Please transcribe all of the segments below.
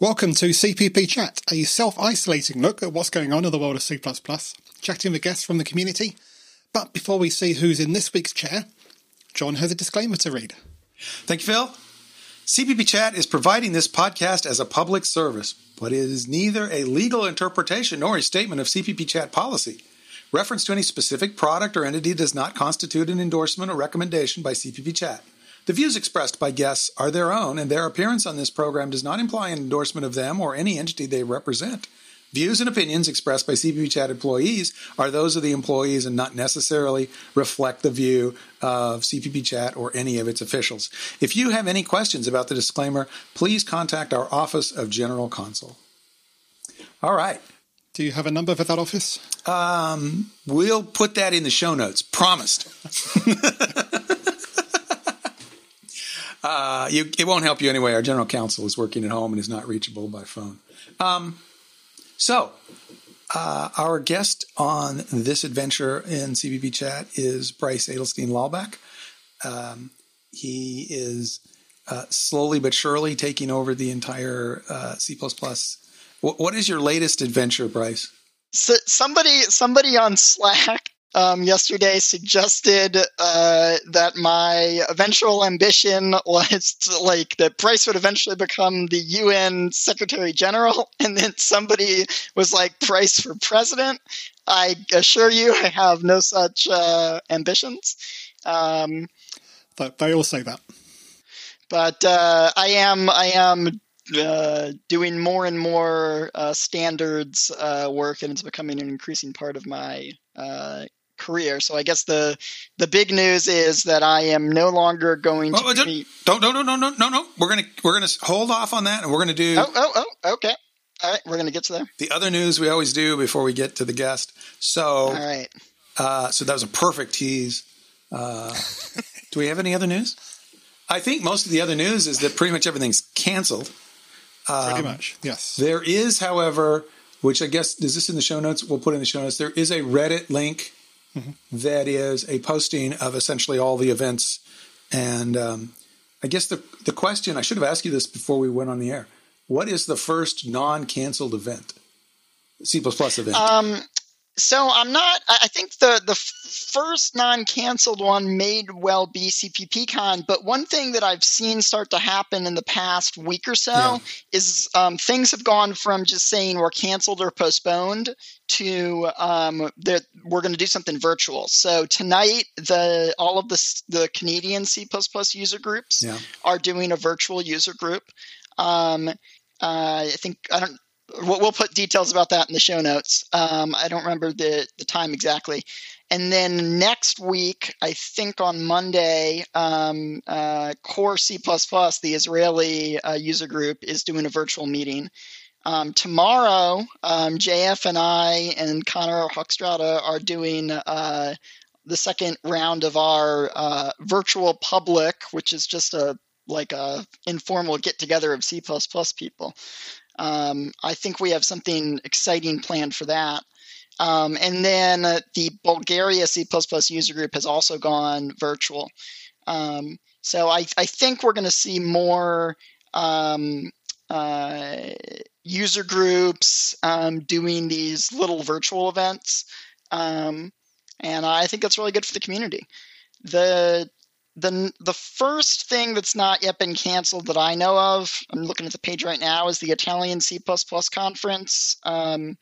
Welcome to CPP Chat, a self isolating look at what's going on in the world of C, chatting with guests from the community. But before we see who's in this week's chair, John has a disclaimer to read. Thank you, Phil. CPP Chat is providing this podcast as a public service, but it is neither a legal interpretation nor a statement of CPP Chat policy. Reference to any specific product or entity does not constitute an endorsement or recommendation by CPP Chat. The views expressed by guests are their own, and their appearance on this program does not imply an endorsement of them or any entity they represent. Views and opinions expressed by CPP Chat employees are those of the employees and not necessarily reflect the view of CPP Chat or any of its officials. If you have any questions about the disclaimer, please contact our Office of General Counsel. All right. Do you have a number for that office? Um, we'll put that in the show notes. Promised. Uh, you, it won't help you anyway. Our general counsel is working at home and is not reachable by phone. Um, so, uh, our guest on this adventure in CPP Chat is Bryce Adelstein Lelbach. Um, he is uh, slowly but surely taking over the entire uh, C. What, what is your latest adventure, Bryce? So somebody somebody on Slack um, yesterday suggested uh, that my eventual ambition was to, like that Bryce would eventually become the UN Secretary General, and then somebody was like Bryce for president. I assure you, I have no such uh, ambitions. Um, they all say that. But uh, I am I am uh, doing more and more uh, standards uh, work, and it's becoming an increasing part of my uh, career. So I guess the the big news is that I am no longer going to. Oh, be... Don't no no no no no no. We're gonna we're gonna hold off on that, and we're gonna do. Oh oh oh okay. All right, we're gonna get to there. The other news we always do before we get to the guest. So all right. Uh, so that was a perfect tease. Uh, do we have any other news? I think most of the other news is that pretty much everything's canceled. Um, pretty much, yes. There is, however, which I guess is this in the show notes? We'll put in the show notes. There is a Reddit link mm-hmm. that is a posting of essentially all the events. And um, I guess the the question I should have asked you this before we went on the air. What is the first non-canceled event? C plus event. Um, so I'm not. I think the the first non-canceled one may well be CPPCon, but one thing that I've seen start to happen in the past week or so yeah. is um, things have gone from just saying we're canceled or postponed to um, that we're going to do something virtual. So tonight, the all of the the Canadian C++ user groups yeah. are doing a virtual user group. Um, uh, I think I don't we'll, put details about that in the show notes. Um, I don't remember the, the time exactly. And then next week, I think on Monday, um, uh, Core C++, the Israeli uh, user group, is doing a virtual meeting. Um, tomorrow, um, JF and I and Conor Hoekstra are doing uh, the second round of our uh, virtual public, which is just a like a informal get together of C people. Um, I think we have something exciting planned for that. Um, and then uh, the Bulgaria C++ user group has also gone virtual. Um, so I, I, think we're going to see more um, uh, user groups um, doing these little virtual events. Um, and I think that's really good for the community. The the the first thing that's not yet been canceled that I know of, I'm looking at the page right now, is the Italian C++ conference, um,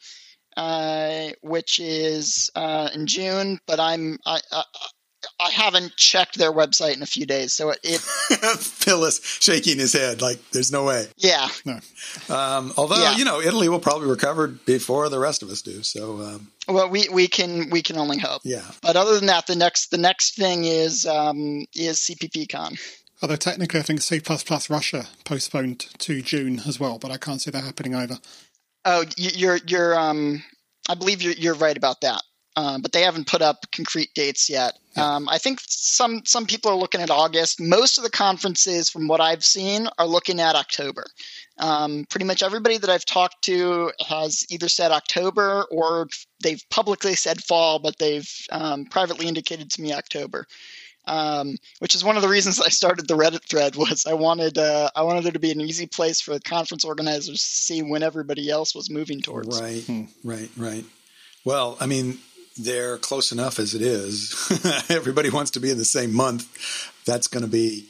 uh, which is uh, in June. But I'm I, I haven't checked their website in a few days, so it. it Phil's shaking his head like there's no way. Yeah. No. Um, although yeah. you know Italy will probably recover before the rest of us do. So. Um, well, we, we can we can only hope. Yeah. But other than that, the next the next thing is um, is CPPCon. Although technically, I think C++ Russia postponed to June as well, but I can't see that happening either. Oh, you're you're um, I believe you're you're right about that. Um, but they haven't put up concrete dates yet. Yeah. Um, I think some some people are looking at August. Most of the conferences, from what I've seen, are looking at October. Um, pretty much everybody that I've talked to has either said October or they've publicly said fall, but they've um, privately indicated to me October. um, which is one of the reasons I started the Reddit thread. Was I wanted uh, I wanted there to be an easy place for conference organizers to see when everybody else was moving towards. Right, hmm. right, right. Well, I mean, they're close enough as it is. Everybody wants to be in the same month. That's going to be.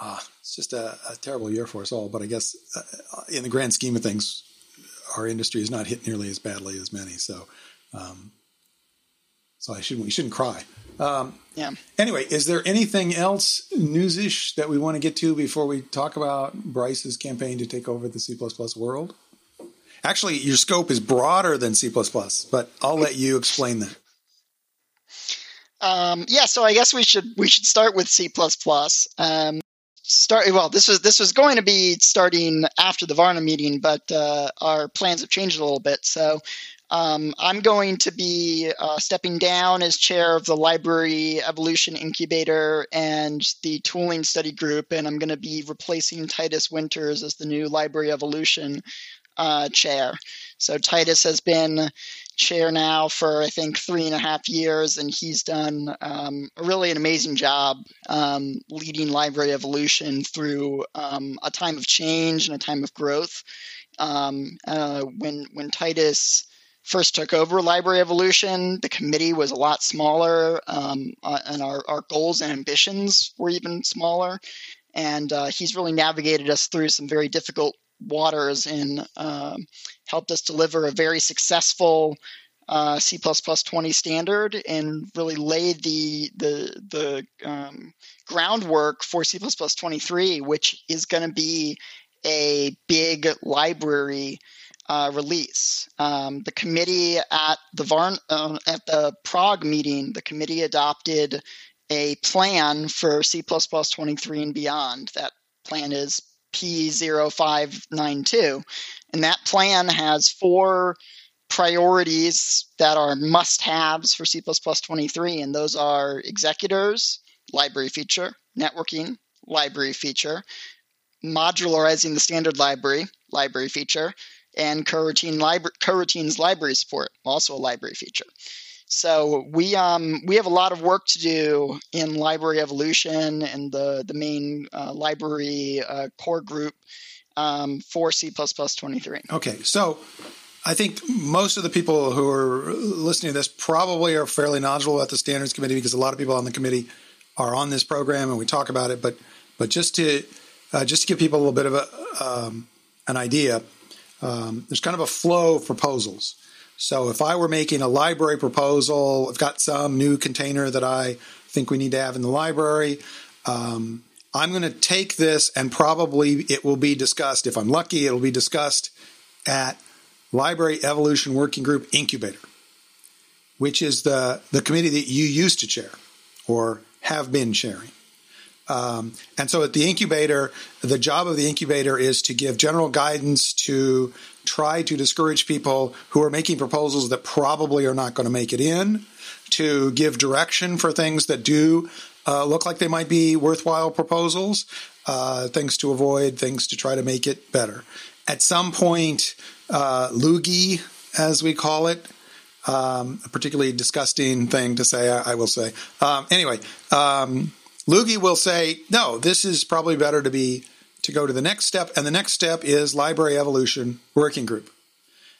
Uh, it's just a, a, terrible year for us all. But I guess uh, in the grand scheme of things, our industry is not hit nearly as badly as many. So, um, so I shouldn't we shouldn't cry. Um, yeah. Anyway, is there anything else newsish that we want to get to before we talk about Bryce's campaign to take over the C world? Actually, your scope is broader than C, but I'll let you explain that. Um, yeah, so I guess we should we should start with C. Um, start well. This was this was going to be starting after the Varna meeting, but uh, our plans have changed a little bit. So um, I'm going to be uh, stepping down as chair of the Library Evolution Incubator and the Tooling Study Group, and I'm going to be replacing Titus Winters as the new Library Evolution uh, chair. So Titus has been chair now for I think three and a half years, and he's done um, really an amazing job um, leading Library Evolution through um, a time of change and a time of growth. Um, uh, when when Titus first took over Library Evolution, the committee was a lot smaller, um, uh, and our, our goals and ambitions were even smaller. And uh, he's really navigated us through some very difficult waters and uh, helped us deliver a very successful uh, C++ 20 standard and really laid the the the um, groundwork for C++ 23, which is going to be a big library uh, release. Um, the committee at the Varn uh, at the Prague meeting, the committee adopted a plan for C++ 23 and beyond. That plan is P0592, and that plan has four priorities that are must-haves for C++ 23, and those are executors, library feature, networking, library feature, modularizing the standard library, library feature, and coroutine libra- coroutines library support, also a library feature. So we um, we have a lot of work to do in library evolution and the the main uh, library uh, core group um, for C++ 23. Okay, so I think most of the people who are listening to this probably are fairly knowledgeable about the standards committee because a lot of people on the committee are on this program and we talk about it. But but just to uh, just to give people a little bit of a um, an idea, um, there's kind of a flow of proposals. So if I were making a library proposal, I've got some new container that I think we need to have in the library. Um, I'm going to take this and probably it will be discussed. If I'm lucky, it'll be discussed at Library Evolution Working Group Incubator, which is the, the committee that you used to chair or have been chairing. Um, and so at the incubator, the job of the incubator is to give general guidance to try to discourage people who are making proposals that probably are not going to make it in, to give direction for things that do uh, look like they might be worthwhile proposals, uh, things to avoid, things to try to make it better. At some point, uh, loogie, as we call it, um, a particularly disgusting thing to say, I, I will say. Um, anyway, um, Loogie will say, no, this is probably better to be to go to the next step, and the next step is Library Evolution Working Group.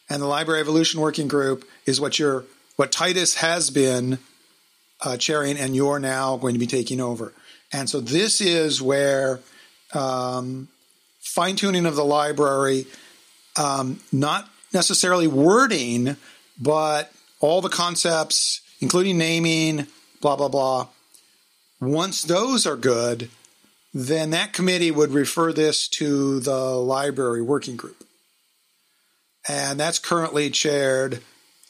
And the Library Evolution Working Group is what your what Titus has been uh, chairing, and you're now going to be taking over. And so this is where um, fine tuning of the library, um, not necessarily wording, but all the concepts, including naming, blah blah blah, once those are good, then that committee would refer this to the library working group. And that's currently chaired.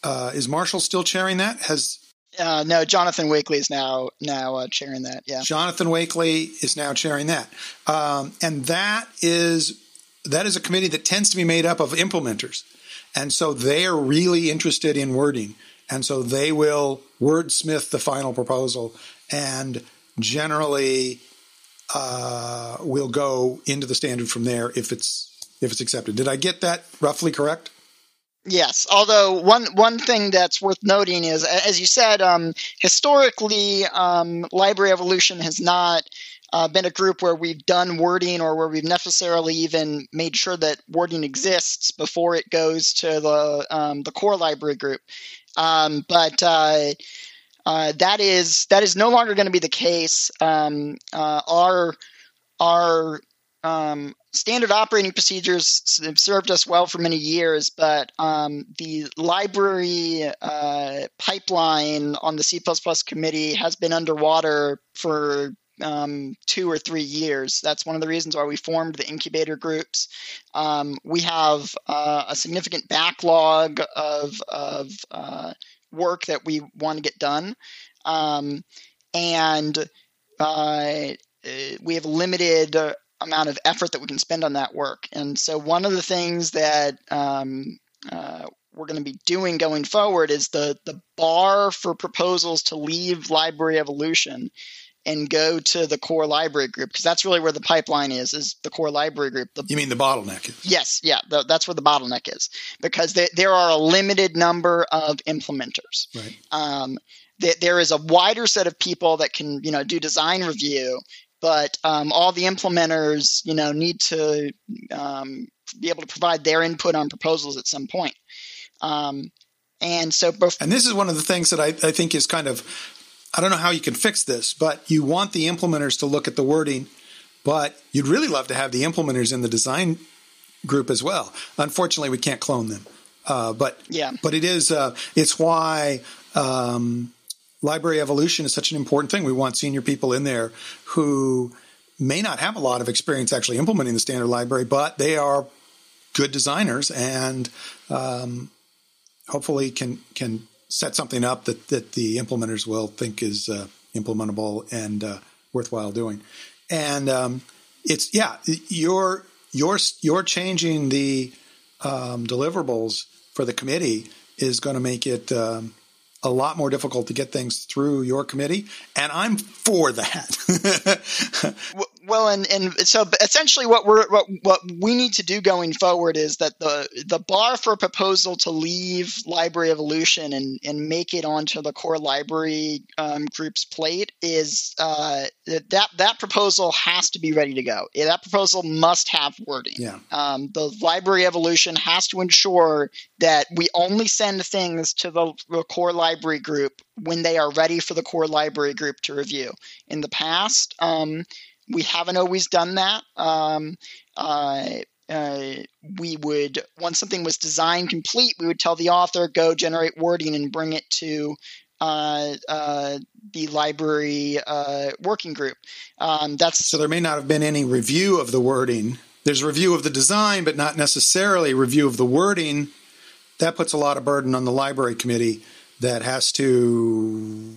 Uh, is Marshall still chairing that? Has uh, no, Jonathan Wakely is now now uh, chairing that. Yeah, Jonathan Wakely is now chairing that, um, and that is that is a committee that tends to be made up of implementers, and so they are really interested in wording, and so they will wordsmith the final proposal and generally uh, will go into the standard from there if it's if it's accepted. Did I get that roughly correct? Yes, although one one thing that's worth noting is, as you said, um, historically, um, Library Evolution has not uh, been a group where we've done wording or where we've necessarily even made sure that wording exists before it goes to the um, the core library group. Um, but uh, uh, that is that is no longer going to be the case. Um, uh, our our um, standard operating procedures have served us well for many years, but um, the library uh, pipeline on the C committee has been underwater for um, two or three years. That's one of the reasons why we formed the incubator groups. Um, we have uh, a significant backlog of, of uh, work that we want to get done. Um, and uh, we have a limited amount of effort that we can spend on that work. And so, one of the things that um, uh, we're going to be doing going forward is the the bar for proposals to leave library evolution and go to the core library group because that's really where the pipeline is is the core library group. The, you mean the bottleneck is? Yes yeah the, that's where the bottleneck is because they, there are a limited number of implementers. Right. Um, there is a wider set of people that can you know do design review but um, all the implementers, you know, need to um, be able to provide their input on proposals at some point. Um, and so, bef- and this is one of the things that I, I think is kind of, I don't know how you can fix this, but you want the implementers to look at the wording, but you'd really love to have the implementers in the design group as well. Unfortunately, we can't clone them. Uh, but yeah, but it is uh, it's why um, library evolution is such an important thing. We want senior people in there who may not have a lot of experience actually implementing the standard library, but they are good designers and um, hopefully can can set something up that that the implementers will think is uh, implementable and uh, worthwhile doing. And um, it's yeah, you're you're you're changing the um, deliverables for the committee is going to make it um, a lot more difficult to get things through your committee, and I'm for that. well, and and so essentially, what we're what what we need to do going forward is that the the bar for a proposal to leave Library Evolution and and make it onto the core library um, group's plate is uh, that that proposal has to be ready to go. That proposal must have wording. Yeah. Um, the Library Evolution has to ensure that we only send things to the, the core library group when they are ready for the core library group to review. In the past, um, we haven't always done that. Um, uh, uh, we would once something was designed complete, we would tell the author go generate wording and bring it to uh, uh, the library uh, working group. Um, that's so there may not have been any review of the wording. There's review of the design, but not necessarily review of the wording. That puts a lot of burden on the library committee that has to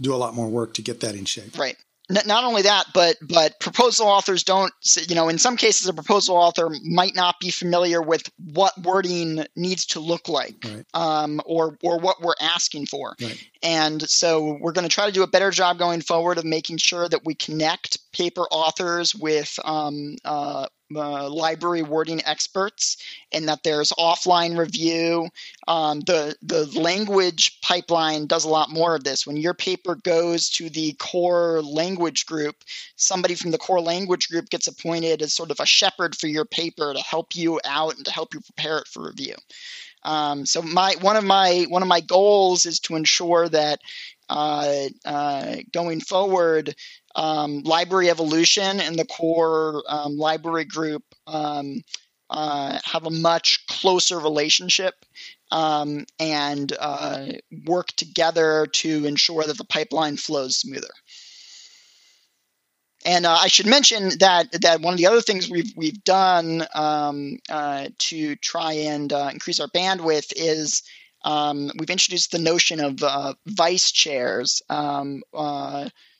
do a lot more work to get that in shape. Right not only that, but but proposal authors don't. You know, in some cases, a proposal author might not be familiar with what wording needs to look like, right. um, or or what we're asking for. Right. And so we're going to try to do a better job going forward of making sure that we connect paper authors with um, uh, library wording experts and that there's offline review. Um, the the language pipeline does a lot more of this. When your paper goes to the core language group, somebody from the core language group gets appointed as sort of a shepherd for your paper to help you out and to help you prepare it for review. Um, so my one of my one of my goals is to ensure that uh, uh, going forward, um, library evolution and the core um, library group um, uh, have a much closer relationship um, and uh, work together to ensure that the pipeline flows smoother. And uh, I should mention that that one of the other things we've we've done um, uh, to try and uh, increase our bandwidth is um, we've introduced the notion of uh, vice chairs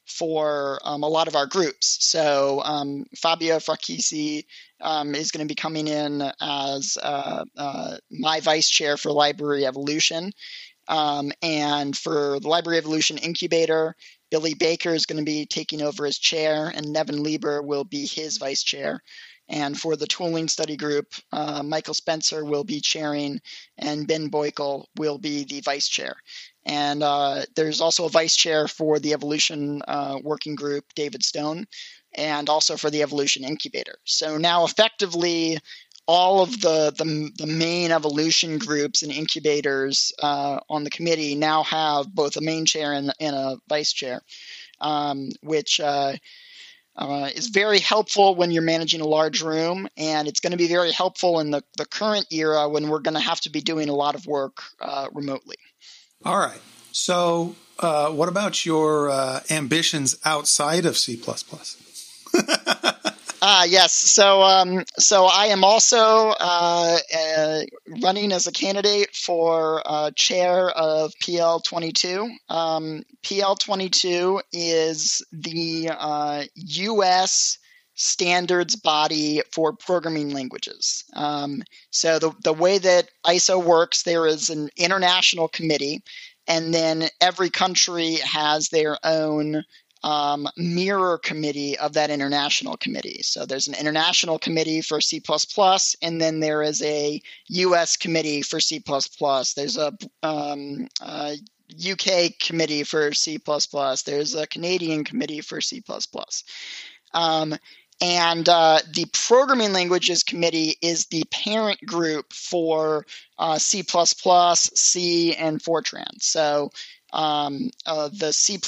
for um, a lot of our groups. So um, Fabio Fracassi um, is going to be coming in as uh, my vice chair for Library Evolution. Um, and for the Library Evolution Incubator, Billy Baker is going to be taking over as chair, and Nevin Liber will be his vice chair. And for the tooling study group, uh, Michael Spencer will be chairing, and Ben Boeckel will be the vice chair. And uh, there's also a vice chair for the evolution uh, working group, David Stone, and also for the evolution incubator. So now, effectively, all of the, the, the main evolution groups and incubators uh, on the committee now have both a main chair and, and a vice chair, um, which uh, uh, is very helpful when you're managing a large room, and it's going to be very helpful in the, the current era when we're going to have to be doing a lot of work uh, remotely. All right. So, uh, what about your uh, ambitions outside of C? Ah, yes. So, um, so I am also uh, uh, running as a candidate for uh, chair of PL twenty two. Um, PL twenty two is the U.S. Standards body for programming languages. Um, so the the way that ISO works, there is an international committee, and then every country has their own um, mirror committee of that international committee. So there's an international committee for C, and then there is a US committee for C. There's a, um, UK committee for C. There's a Canadian committee for C. Um, and uh, the Programming Languages Committee is the parent group for uh, C, C, and Fortran. So um, uh, the C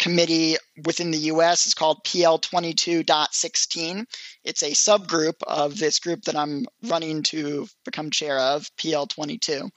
committee within the US is called PL22.16. It's a subgroup of this group that I'm running to become chair of, PL22.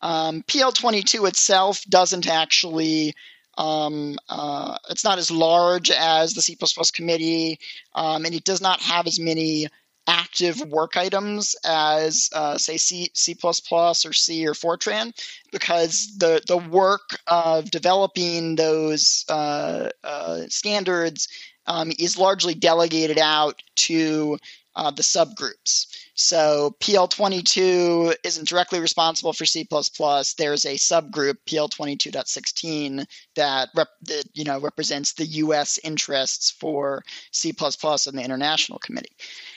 Um, PL22 itself doesn't actually um, uh, it's not as large as the C++ committee, um, and it does not have as many active work items as uh, say C, C++ or C or Fortran because the, the work of developing those uh, uh, standards um, is largely delegated out to uh, the subgroups. So PL22 isn't directly responsible for C++. There's a subgroup PL22.16 that, rep, that you know represents the U.S. interests for C++ in the International Committee.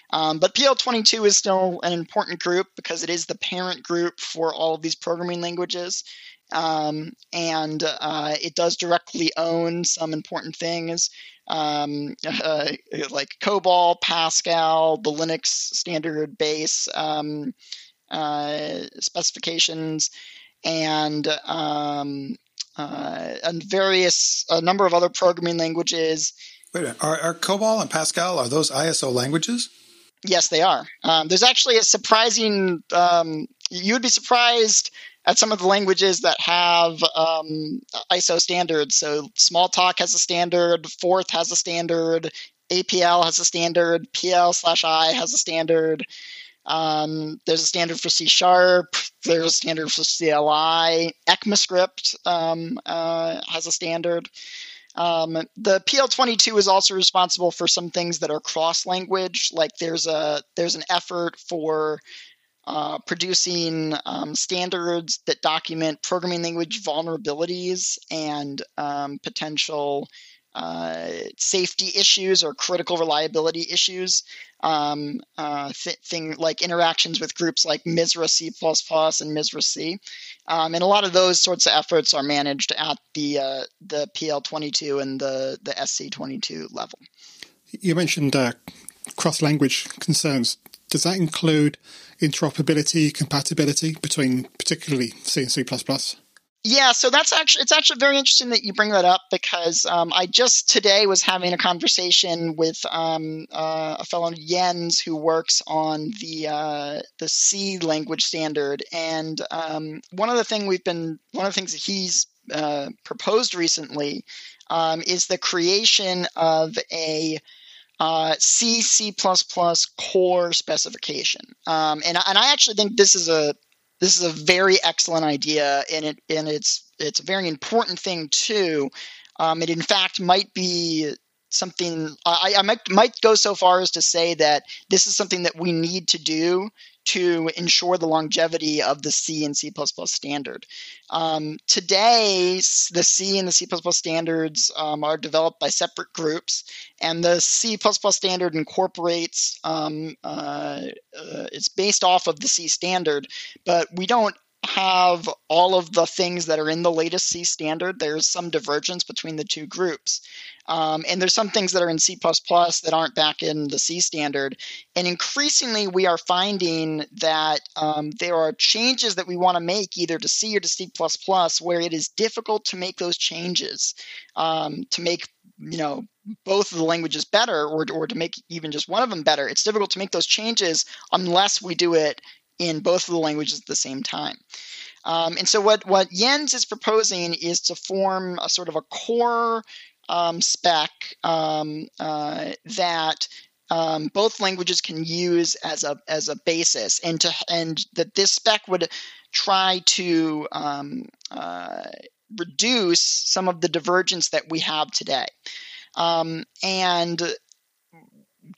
Um, but PL22 is still an important group because it is the parent group for all of these programming languages. Um, and uh, it does directly own some important things um, uh, like COBOL, Pascal, the Linux standard base um, uh, specifications, and um, uh, and various a number of other programming languages. Wait a minute. Are, are COBOL and Pascal are those ISO languages? Yes, they are. Um, there's actually a surprising. Um, you would be surprised at some of the languages that have um, ISO standards. So Smalltalk has a standard, Forth has a standard, APL has a standard, PL slash I has a standard. Um, there's a standard for C sharp. There's a standard for CLI. ECMAScript um, uh, has a standard. Um, the PL22 is also responsible for some things that are cross language. Like there's a there's an effort for uh, producing um, standards that document programming language vulnerabilities and um, potential uh, safety issues or critical reliability issues. Um, uh, th- thing like interactions with groups like MISRA C++ and MISRA C, um, and a lot of those sorts of efforts are managed at the uh, the PL22 and the the SC22 level. You mentioned uh, cross language concerns. Does that include interoperability, compatibility between particularly C and C++? Yeah, so that's actually it's actually very interesting that you bring that up because um, I just today was having a conversation with um, uh, a fellow Jens who works on the uh, the C language standard, and um, one of the thing we've been one of the things that he's uh, proposed recently um, is the creation of a uh, C C++ core specification, um, and and I actually think this is a this is a very excellent idea, and it and it's it's a very important thing too. Um, it in fact might be something I, I might, might go so far as to say that this is something that we need to do to ensure the longevity of the C and C standard. Um, today, the C and the C standards um, are developed by separate groups, and the C standard incorporates, um, uh, uh, it's based off of the C standard, but we don't have all of the things that are in the latest C standard. There's some divergence between the two groups. Um, and there's some things that are in C that aren't back in the C standard. And increasingly, we are finding that um, there are changes that we want to make either to C or to C where it is difficult to make those changes um, to make you know both of the languages better or, or to make even just one of them better it's difficult to make those changes unless we do it in both of the languages at the same time. Um, and so what, what Jens is proposing is to form a sort of a core um, spec um, uh, that um, both languages can use as a as a basis, and to and that this spec would try to um, uh, reduce some of the divergence that we have today. Um, and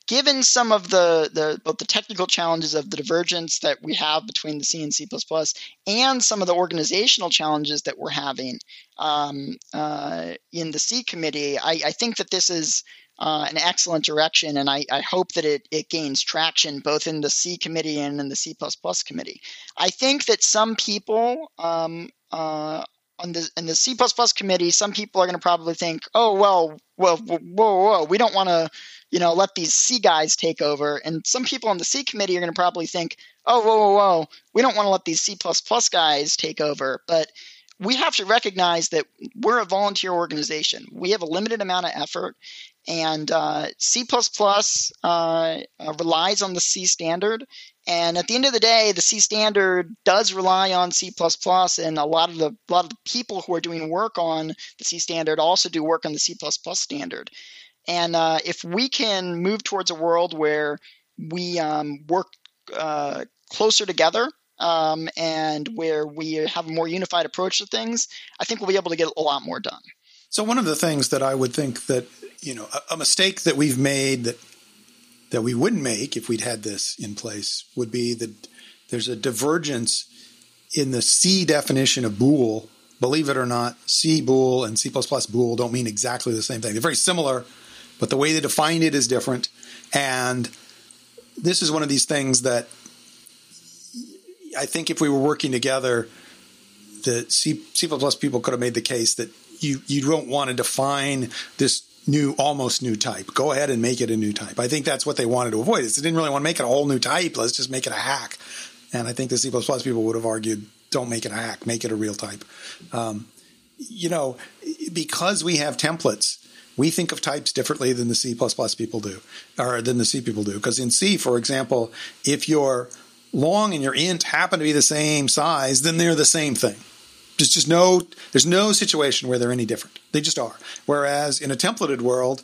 given some of the, the both the technical challenges of the divergence that we have between the C and C++ and some of the organizational challenges that we're having um, uh, in the C committee, I, I think that this is uh, an excellent direction, and I, I, hope that it, it gains traction both in the C committee and in the C committee. I think that some people um, uh, on the in the C committee, some people are going to probably think, "Oh well, well, whoa, whoa, we don't want to you know, let these C guys take over. And some people on the C committee are going to probably think, oh, whoa, whoa, whoa, we don't want to let these C guys take over. But we have to recognize that we're a volunteer organization. We have a limited amount of effort, and uh, C uh, uh, relies on the C standard. And at the end of the day, the C standard does rely on C++, and a lot of the a lot of the people who are doing work on the C standard also do work on the C++ standard. And uh, if we can move towards a world where we um, work uh, closer together um, and where we have a more unified approach to things, I think we'll be able to get a lot more done. So one of the things that I would think that you know a, a mistake that we've made that that we wouldn't make if we'd had this in place would be that there's a divergence in the C definition of bool. Believe it or not, C bool and C++ bool don't mean exactly the same thing. They're very similar, but the way they define it is different. And this is one of these things that I think if we were working together, the C, C++ people could have made the case that you, you don't want to define this new, almost new type. Go ahead and make it a new type. I think that's what they wanted to avoid. Is they didn't really want to make it a whole new type. Let's just make it a hack. And I think the C++ people would have argued, don't make it a hack, make it a real type. Um, you know, because we have templates, we think of types differently than the C people do, or than the C people do. Because in C, for example, if your long and your int happen to be the same size, then they're the same thing. There's just no there's no situation where they're any different. They just are. Whereas in a templated world,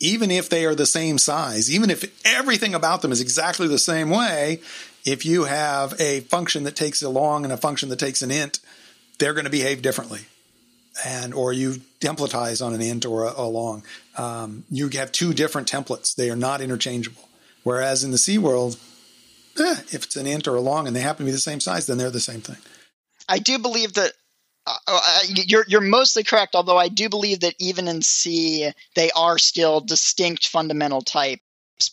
even if they are the same size, even if everything about them is exactly the same way, if you have a function that takes a long and a function that takes an int, they're going to behave differently and or you templatize on an int or a, a long. Um, you have two different templates; they are not interchangeable. Whereas in the C world, eh, if it's an int or a long and they happen to be the same size, then they're the same thing. I do believe that uh, uh you're you're mostly correct. Although I do believe that even in C, they are still distinct fundamental type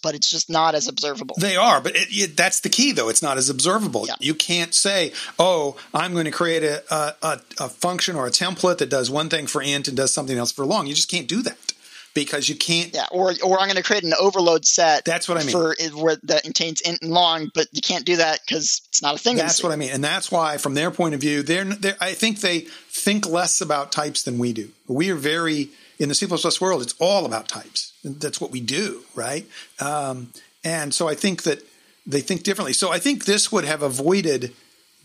but it's just not as observable. They are, but it, it, that's the key, though. It's not as observable. Yeah. You can't say, "Oh, I'm going to create a, a, a, function or a template that does one thing for int and does something else for long." You just can't do that because you can't. Yeah, or or I'm going to create an overload set. That's what I mean. For where that contains int and long, but you can't do that because it's not a thing. That's what I mean, and that's why, from their point of view, they're, they're I think they think less about types than we do. We are very in the C++ world. It's all about types that's what we do, right? Um, and so I think that they think differently. So I think this would have avoided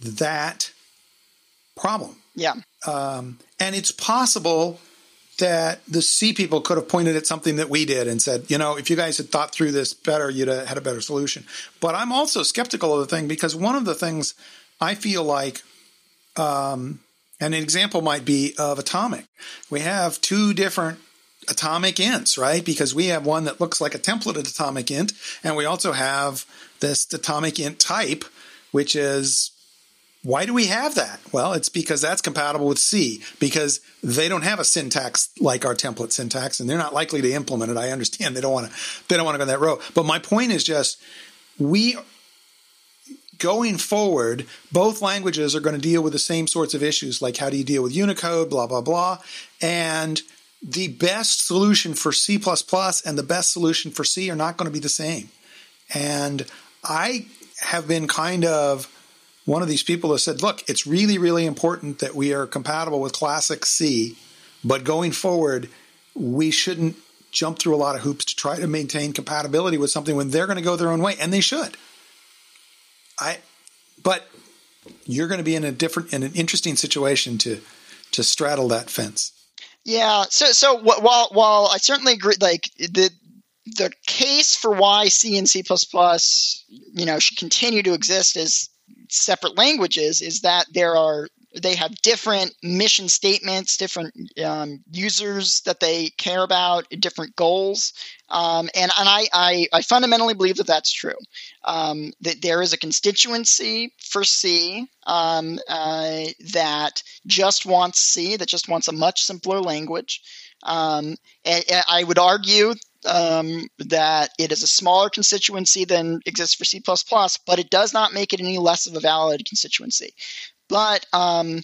that problem. Yeah. Um, and it's possible that the C people could have pointed at something that we did and said, you know, if you guys had thought through this better, you'd have had a better solution. But I'm also skeptical of the thing because one of the things I feel like, um, an example might be of atomic. We have two different atomic ints, right? Because we have one that looks like a templated atomic int, and we also have this atomic int type, which is why do we have that? Well, it's because that's compatible with C because they don't have a syntax like our template syntax, and they're not likely to implement it. I understand they don't want to they don't want to go that road. But my point is just we going forward, both languages are going to deal with the same sorts of issues, like how do you deal with Unicode, blah blah blah, and the best solution for C and the best solution for C are not going to be the same. And I have been kind of one of these people has said, look, it's really, really important that we are compatible with Classic C, but going forward, we shouldn't jump through a lot of hoops to try to maintain compatibility with something when they're going to go their own way, and they should. I, but you're going to be in a different, in an interesting situation to to straddle that fence. Yeah. So so while while I certainly agree, like the the case for why C and C++ plus you know should continue to exist is separate languages is that there are they have different mission statements, different um, users that they care about, different goals, um, and and I, I, I fundamentally believe that that's true. Um, that there is a constituency for C um, uh, that just wants C, that just wants a much simpler language. Um, I would argue um, that it is a smaller constituency than exists for C++, but it does not make it any less of a valid constituency. But um,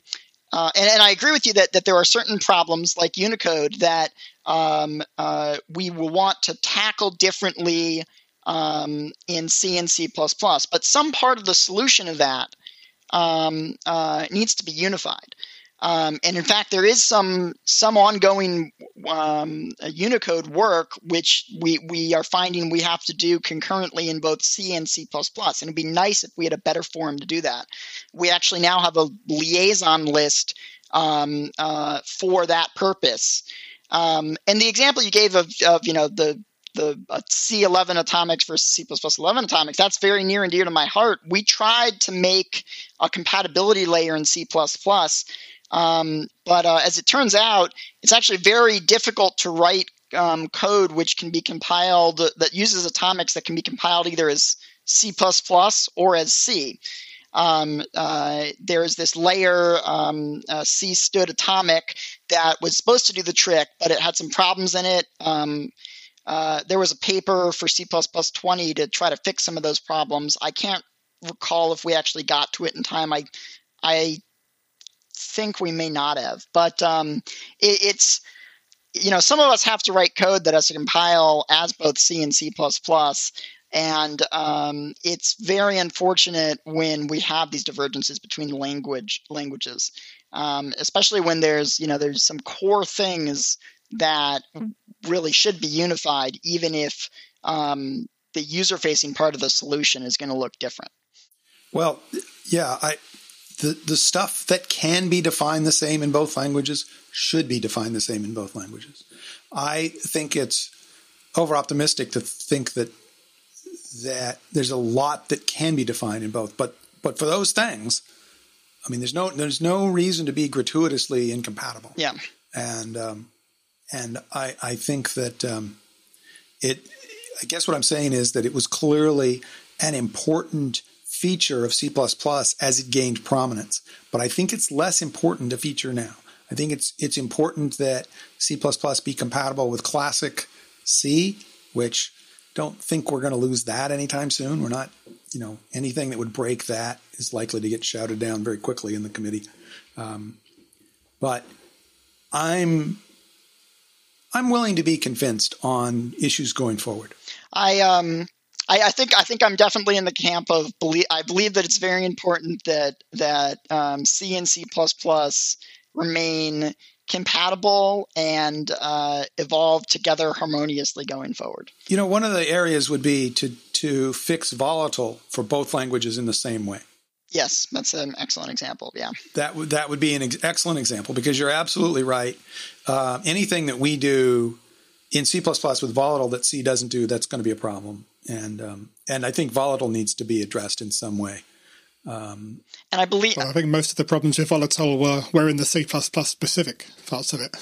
uh, and, and, I agree with you that, that there are certain problems like Unicode that um, uh, we will want to tackle differently um, in C and C++. But some part of the solution of that um, uh, needs to be unified. Um, and in fact, there is some some ongoing um, Unicode work which we we are finding we have to do concurrently in both C and C++. And it'd be nice if we had a better forum to do that. We actually now have a liaison list um, uh, for that purpose. Um, and the example you gave of, of you know the the uh, C11 atomics versus C++11 atomics, that's very near and dear to my heart. We tried to make a compatibility layer in C++, um, but uh, as it turns out, it's actually very difficult to write um, code which can be compiled that uses atomics that can be compiled either as C or as C. Um, uh, there is this layer um, uh, C stood atomic that was supposed to do the trick, but it had some problems in it. Um, uh, there was a paper for C 20 to try to fix some of those problems. I can't recall if we actually got to it in time. I I think we may not have. But um, it, it's you know some of us have to write code that has to compile as both C and C++. And um, it's very unfortunate when we have these divergences between language languages, um, especially when there's you know there's some core things that really should be unified, even if um, the user-facing part of the solution is going to look different. Well, yeah, I the, the stuff that can be defined the same in both languages should be defined the same in both languages. I think it's over optimistic to think that that there's a lot that can be defined in both. But but for those things, I mean, there's no there's no reason to be gratuitously incompatible. Yeah, and um, and I I think that um, it. I guess what I'm saying is that it was clearly an important feature of C++ as it gained prominence. But I think it's less important a feature now. I think it's it's important that C++ be compatible with classic C, which don't think we're going to lose that anytime soon. We're not, you know, anything that would break that is likely to get shouted down very quickly in the committee. Um, but I'm I'm willing to be convinced on issues going forward. I um I, I, think I think I'm definitely in the camp of believe. I believe that it's very important that that um, C and C remain compatible and uh, evolve together harmoniously going forward. You know, one of the areas would be to to fix volatile for both languages in the same way. Yes, that's an excellent example. Yeah, that would that would be an ex- excellent example because you're absolutely right. Uh, anything that we do in C++ with volatile that C doesn't do, that's going to be a problem and um, and I think volatile needs to be addressed in some way. Um, and I believe well, I think most of the problems with volatile were were in the C++ specific parts of it.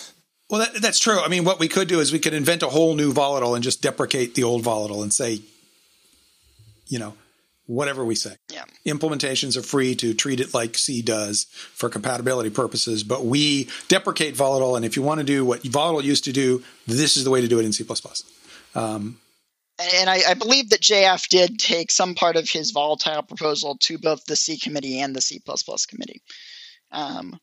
Well, that, that's true. I mean, what we could do is we could invent a whole new volatile and just deprecate the old volatile and say, you know, whatever we say. Yeah. Implementations are free to treat it like C does for compatibility purposes, but we deprecate volatile. And if you want to do what volatile used to do, this is the way to do it in C. Um, and I, I, believe that JF did take some part of his volatile proposal to both the C committee and the C committee. Um,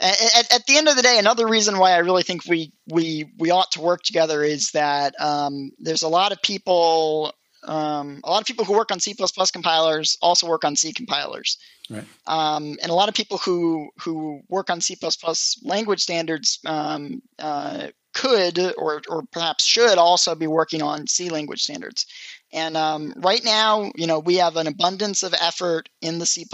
at, at, the end of the day, another reason why I really think we we we ought to work together is that um, there's a lot of people, um, a lot of people who work on C compilers also work on C compilers, right? Um, and a lot of people who who work on C language standards um, uh, could or or perhaps should also be working on C language standards. And um, right now, you know, we have an abundance of effort in the C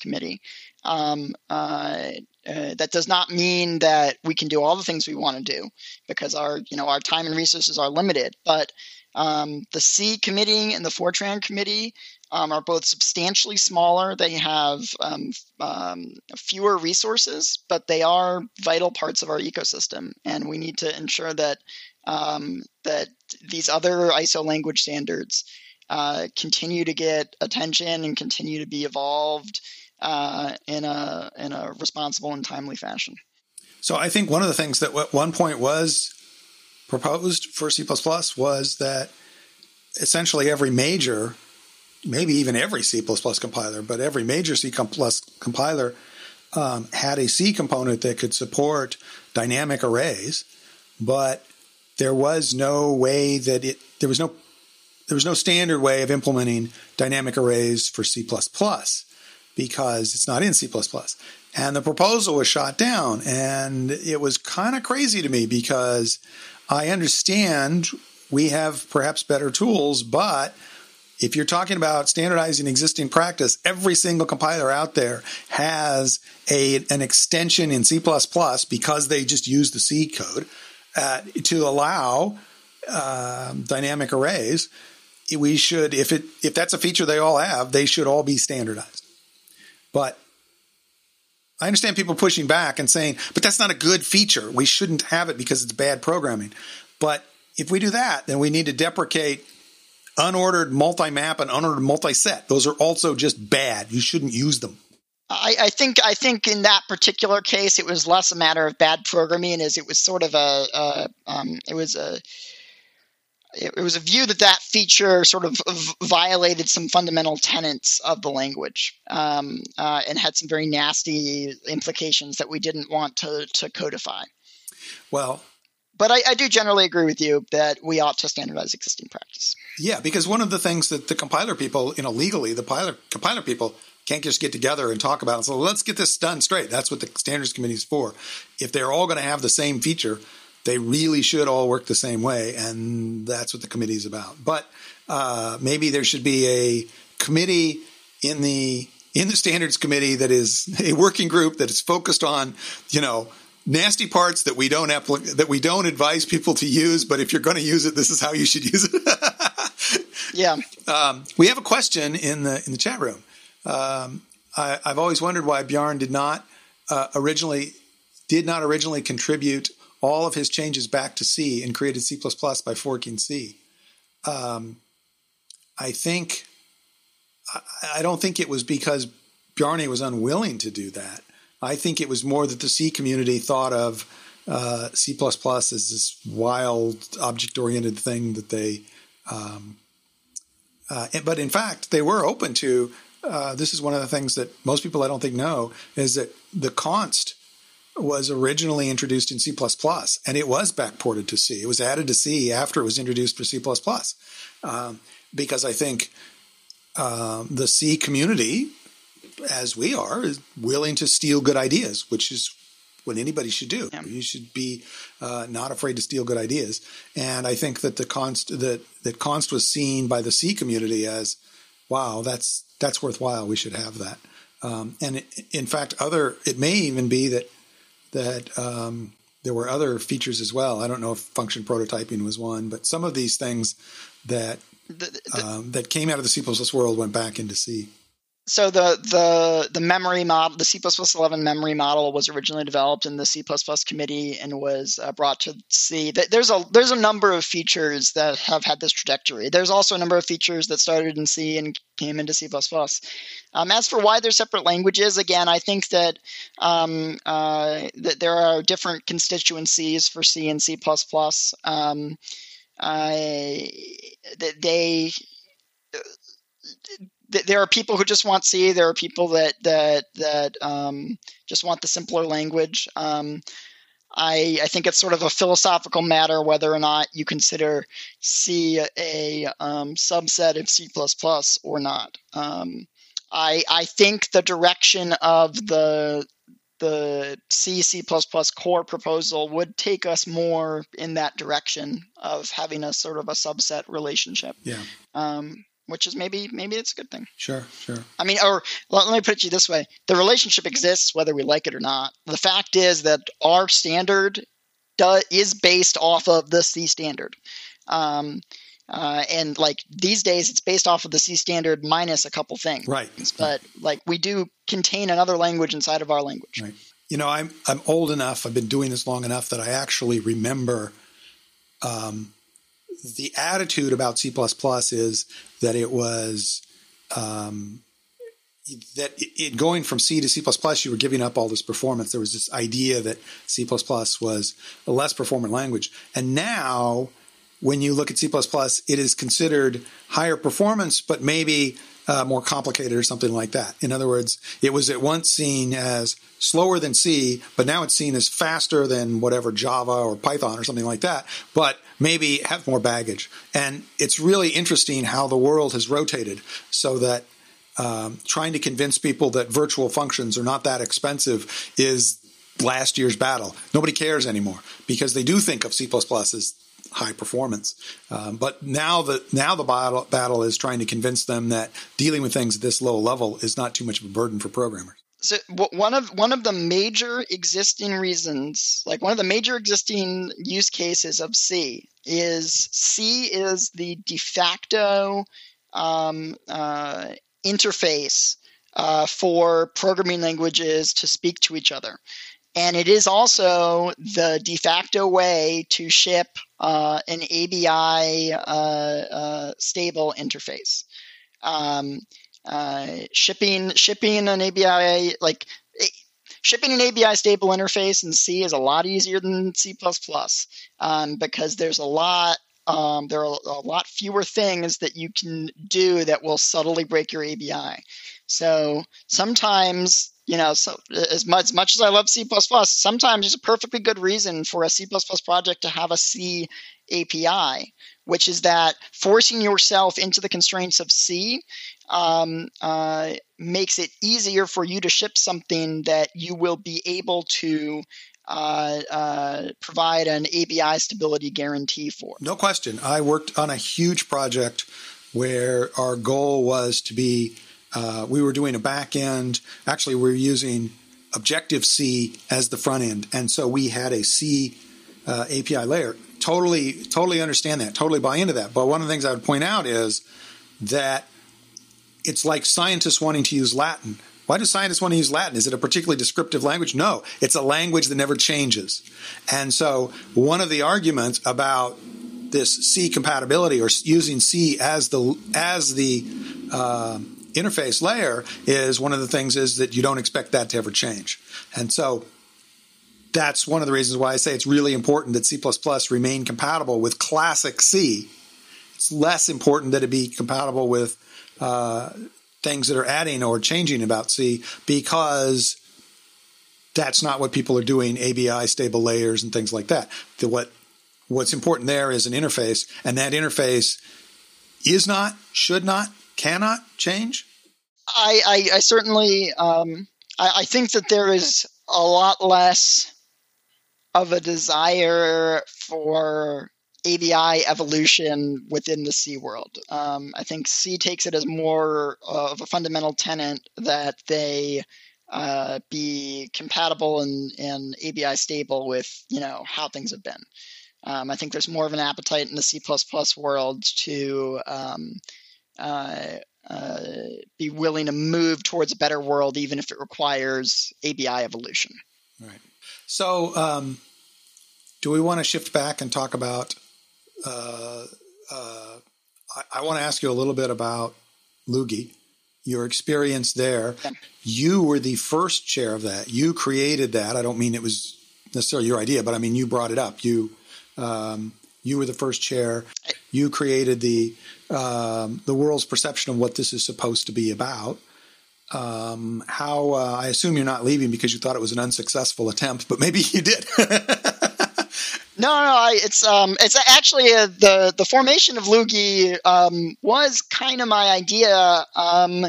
committee. Um, uh, uh, that does not mean that we can do all the things we want to do because our you know our time and resources are limited. But um, the C committee and the Fortran committee um, are both substantially smaller. They have um, um, fewer resources, but they are vital parts of our ecosystem, and we need to ensure that um, that these other ISO language standards uh, continue to get attention and continue to be evolved uh, in a in a responsible and timely fashion. So I think one of the things that at one point was proposed for C++ was that essentially every major, maybe even every C++ compiler, but every major C compiler um, had a C component that could support dynamic arrays, but there was no way that it there was no there was no standard way of implementing dynamic arrays for C++ because it's not in C. And the proposal was shot down. And it was kind of crazy to me because I understand we have perhaps better tools, but if you're talking about standardizing existing practice, every single compiler out there has a, an extension in C because they just use the C code uh, to allow uh, dynamic arrays. We should, if it if that's a feature they all have, they should all be standardized. But I understand people pushing back and saying, but that's not a good feature. We shouldn't have it because it's bad programming. But if we do that, then we need to deprecate unordered multi-map and unordered multi-set. Those are also just bad. You shouldn't use them. I, I, think I think in that particular case, it was less a matter of bad programming, as it was sort of a, a um, it was a it, was a view that that feature sort of violated some fundamental tenets of the language um, uh, and had some very nasty implications that we didn't want to, to codify. Well, but I, I, do generally agree with you that we ought to standardize existing practice. Yeah, because one of the things that the compiler people, you know, legally, the compiler, compiler people can't just get together and talk about it. So let's get this done straight. That's what the standards committee is for. If they're all going to have the same feature, they really should all work the same way, and that's what the committee is about. But uh, maybe there should be a committee in the in the standards committee that is a working group that is focused on you know nasty parts that we don't applic- that we don't advise people to use. But if you're going to use it, this is how you should use it. yeah. Um, we have a question in the in the chat room. Um, I, have always wondered why Bjarne did not uh, originally did not originally contribute all of his changes back to C and created C++ by forking C. Um, I think I, don't think it was because Bjarne was unwilling to do that. I think it was more that the C community thought of uh, C++ as this wild object-oriented thing that they. Um, uh, but in fact, they were open to. Uh, this is one of the things that most people I don't think know is that the const was originally introduced in C++ and it was backported to C. It was added to C after it was introduced for C++. Um, because I think um, the C community, as we are, is willing to steal good ideas, which is what anybody should do. Yeah. You should be uh, not afraid to steal good ideas. And I think that the const that that const was seen by the C community as, wow, that's that's worthwhile. We should have that. Um, and it, in fact, other it may even be that that um, there were other features as well. I don't know if function prototyping was one, but some of these things that the, the, um, that came out of the C++ world went back into C. so the the the memory model, the C++ 11 memory model, was originally developed in the C++ committee and was uh, brought to C. There's a there's a number of features that have had this trajectory. There's also a number of features that started in C and came into C++. Um, as for why they're separate languages, again, I think that um, uh, that there are different constituencies for C and C++. Um, uh, they there are people who just want C. There are people that that that um, just want the simpler language. Um, I, I think it's sort of a philosophical matter whether or not you consider C a um, subset of C or not. Um, I I think the direction of the the C C core proposal would take us more in that direction of having a sort of a subset relationship. Yeah. Um, which is maybe maybe it's a good thing. Sure, sure. I mean, or let, let me put it to you this way: the relationship exists whether we like it or not. The fact is that our standard do, is based off of the C standard. Um, uh, and like these days, it's based off of the C standard minus a couple things. Right. But like we do contain another language inside of our language. Right. You know, I'm I'm old enough. I've been doing this long enough that I actually remember um, the attitude about C is that it was um, that it, going from C to C you were giving up all this performance. There was this idea that C was a less performant language, and now when you look at C it is considered higher performance, but maybe uh, more complicated or something like that. In other words, it was at once seen as slower than C, but now it's seen as faster than whatever Java or Python or something like that, but maybe have more baggage. And it's really interesting how the world has rotated so that um, trying to convince people that virtual functions are not that expensive is last year's battle. Nobody cares anymore because they do think of C++ as high performance. Um, but now the now the battle, battle is trying to convince them that dealing with things at this low level is not too much of a burden for programmers. So one of one of the major existing reasons, like one of the major existing use cases of C, is C is the de facto um, uh, interface uh, for programming languages to speak to each other. And it is also the de facto way to ship uh, an ABI uh, uh, stable interface. Um, uh, shipping shipping an ABI like shipping an ABI stable interface in C is a lot easier than C++ um, because there's a lot um, there are a lot fewer things that you can do that will subtly break your ABI. So sometimes you know, so as much, as much as I love C++, sometimes there's a perfectly good reason for a C++ project to have a C API, which is that forcing yourself into the constraints of C um, uh, makes it easier for you to ship something that you will be able to uh, uh, provide an ABI stability guarantee for. No question. I worked on a huge project where our goal was to be uh, we were doing a back end. Actually, we were using Objective C as the front end, and so we had a C uh, API layer. Totally, totally understand that. Totally buy into that. But one of the things I would point out is that it's like scientists wanting to use Latin. Why do scientists want to use Latin? Is it a particularly descriptive language? No, it's a language that never changes. And so, one of the arguments about this C compatibility or using C as the as the uh, interface layer is one of the things is that you don't expect that to ever change. And so that's one of the reasons why I say it's really important that C remain compatible with classic C. It's less important that it be compatible with uh, things that are adding or changing about C because that's not what people are doing ABI stable layers and things like that. The, what what's important there is an interface and that interface is not should not cannot change? I, I, I certainly um, I, I think that there is a lot less of a desire for ABI evolution within the C world. Um, I think C takes it as more of a fundamental tenet that they uh, be compatible and, and ABI stable with you know how things have been. Um, I think there's more of an appetite in the C++ world to um, uh, uh, be willing to move towards a better world, even if it requires ABI evolution. Right. So, um, do we want to shift back and talk about? Uh, uh, I, I want to ask you a little bit about Loogie, your experience there. Yeah. You were the first chair of that. You created that. I don't mean it was necessarily your idea, but I mean you brought it up. You um, you were the first chair. You created the um, the world's perception of what this is supposed to be about. Um, how uh, I assume you're not leaving because you thought it was an unsuccessful attempt, but maybe you did. No, no, I, it's um, it's actually uh the the formation of Loogie um, was kind of my idea. Um,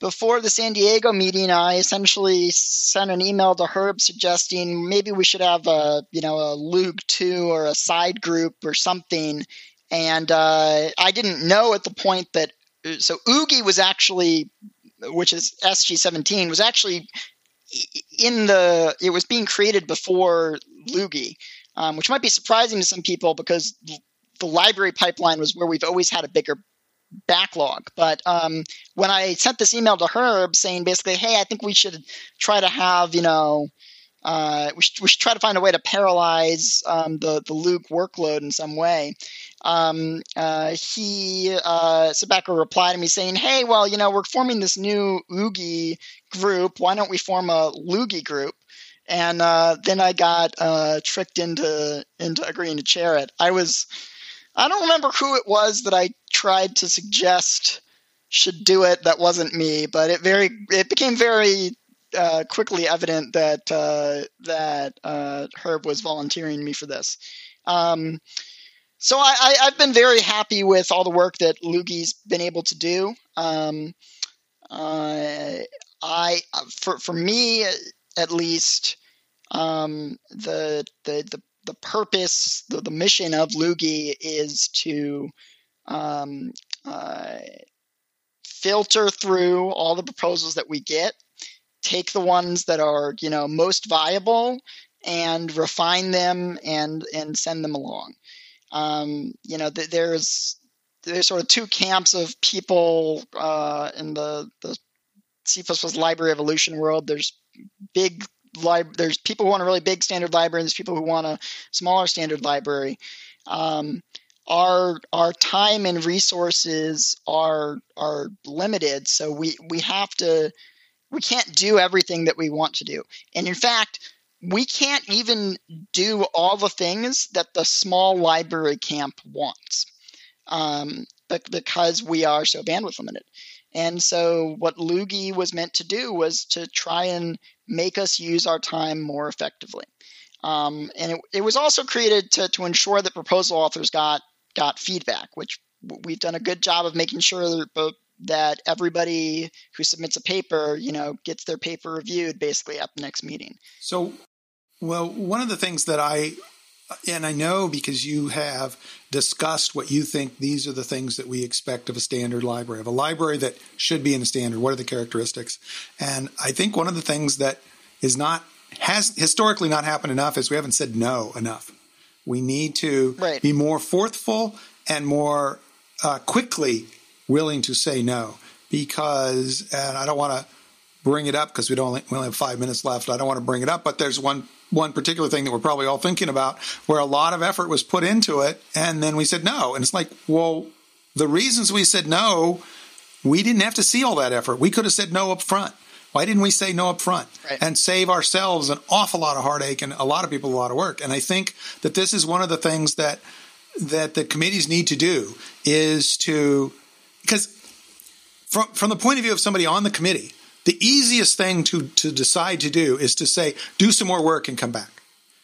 before the San Diego meeting, I essentially sent an email to Herb suggesting maybe we should have a you know a Lug two or a side group or something. And uh, I didn't know at the point that so Oogie was actually, which is SG seventeen, was actually in the it was being created before Loogie um, which might be surprising to some people because the library pipeline was where we've always had a bigger backlog. But um, when I sent this email to Herb saying basically, hey, I think we should try to have, you know, uh, we, should, we should try to find a way to paralyze um, the, the Luke workload in some way. Um, uh, he, uh, Sebeka replied to me saying, hey, well, you know, we're forming this new Oogie group. Why don't we form a Loogie group? and uh, then I got uh, tricked into into agreeing to chair it. I was I don't remember who it was that I tried to suggest should do it. That wasn't me, but it very it became very uh, quickly evident that uh, that uh, Herb was volunteering me for this. Um, so I, have been very happy with all the work that Loogie's been able to do. Um, uh, I for for me at least um, the, the the the purpose, the, the mission of Loogie is to um, uh, filter through all the proposals that we get, take the ones that are you know most viable, and refine them and and send them along. Um, you know, th- there's there's sort of two camps of people uh, in the the C++ library evolution world. There's big lib- there's people who want a really big standard library, and there's people who want a smaller standard library. Um, our our time and resources are are limited, so we we have to we can't do everything that we want to do, and in fact, we can't even do all the things that the small library camp wants, um, because we are so bandwidth limited. And so, what Loogie was meant to do was to try and make us use our time more effectively. Um, and it, it, was also created to, to ensure that proposal authors got got feedback, which we've done a good job of making sure that, that everybody who submits a paper, you know, gets their paper reviewed basically at the next meeting. So, well, one of the things that I and I know because you have discussed what you think these are the things that we expect of a standard library, of a library that should be in a standard. What are the characteristics? And I think one of the things that is not has historically not happened enough is we haven't said no enough. We need to right. be more forthful and more uh, quickly willing to say no because, and I don't want to bring it up because we don't we only have five minutes left. I don't want to bring it up, but there's one one particular thing that we're probably all thinking about where a lot of effort was put into it and then we said no. And it's like, well, the reasons we said no, we didn't have to see all that effort. We could have said no up front. Why didn't we say no up front right. and save ourselves an awful lot of heartache and a lot of people a lot of work? And I think that this is one of the things that that the committees need to do is to because from from the point of view of somebody on the committee, the easiest thing to, to decide to do is to say, do some more work and come back.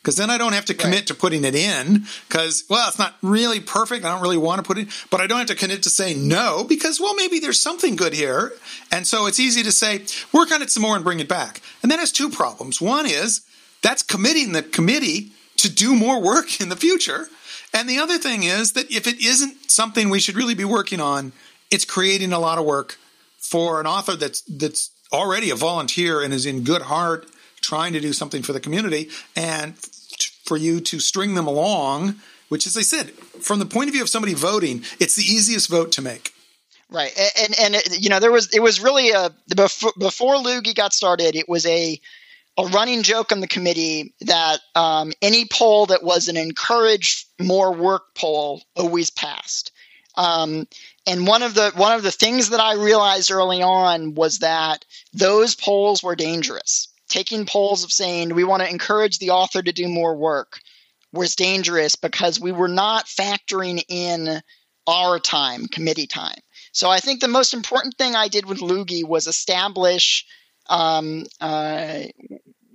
Because then I don't have to commit right. to putting it in because, well, it's not really perfect. I don't really want to put it, but I don't have to commit to say no because, well, maybe there's something good here. And so it's easy to say, work on it some more and bring it back. And that has two problems. One is that's committing the committee to do more work in the future. And the other thing is that if it isn't something we should really be working on, it's creating a lot of work for an author that's that's already a volunteer and is in good heart trying to do something for the community and for you to string them along which as i said from the point of view of somebody voting it's the easiest vote to make Right, and and it, you know there was it was really a before before Loogie got started, it was a a running joke on the committee that um, any poll that was an encourage more work poll always passed. Um, and one of the one of the things that I realized early on was that those polls were dangerous. Taking polls of saying we want to encourage the author to do more work was dangerous because we were not factoring in our time, committee time. So I think the most important thing I did with Loogie was establish, um, uh,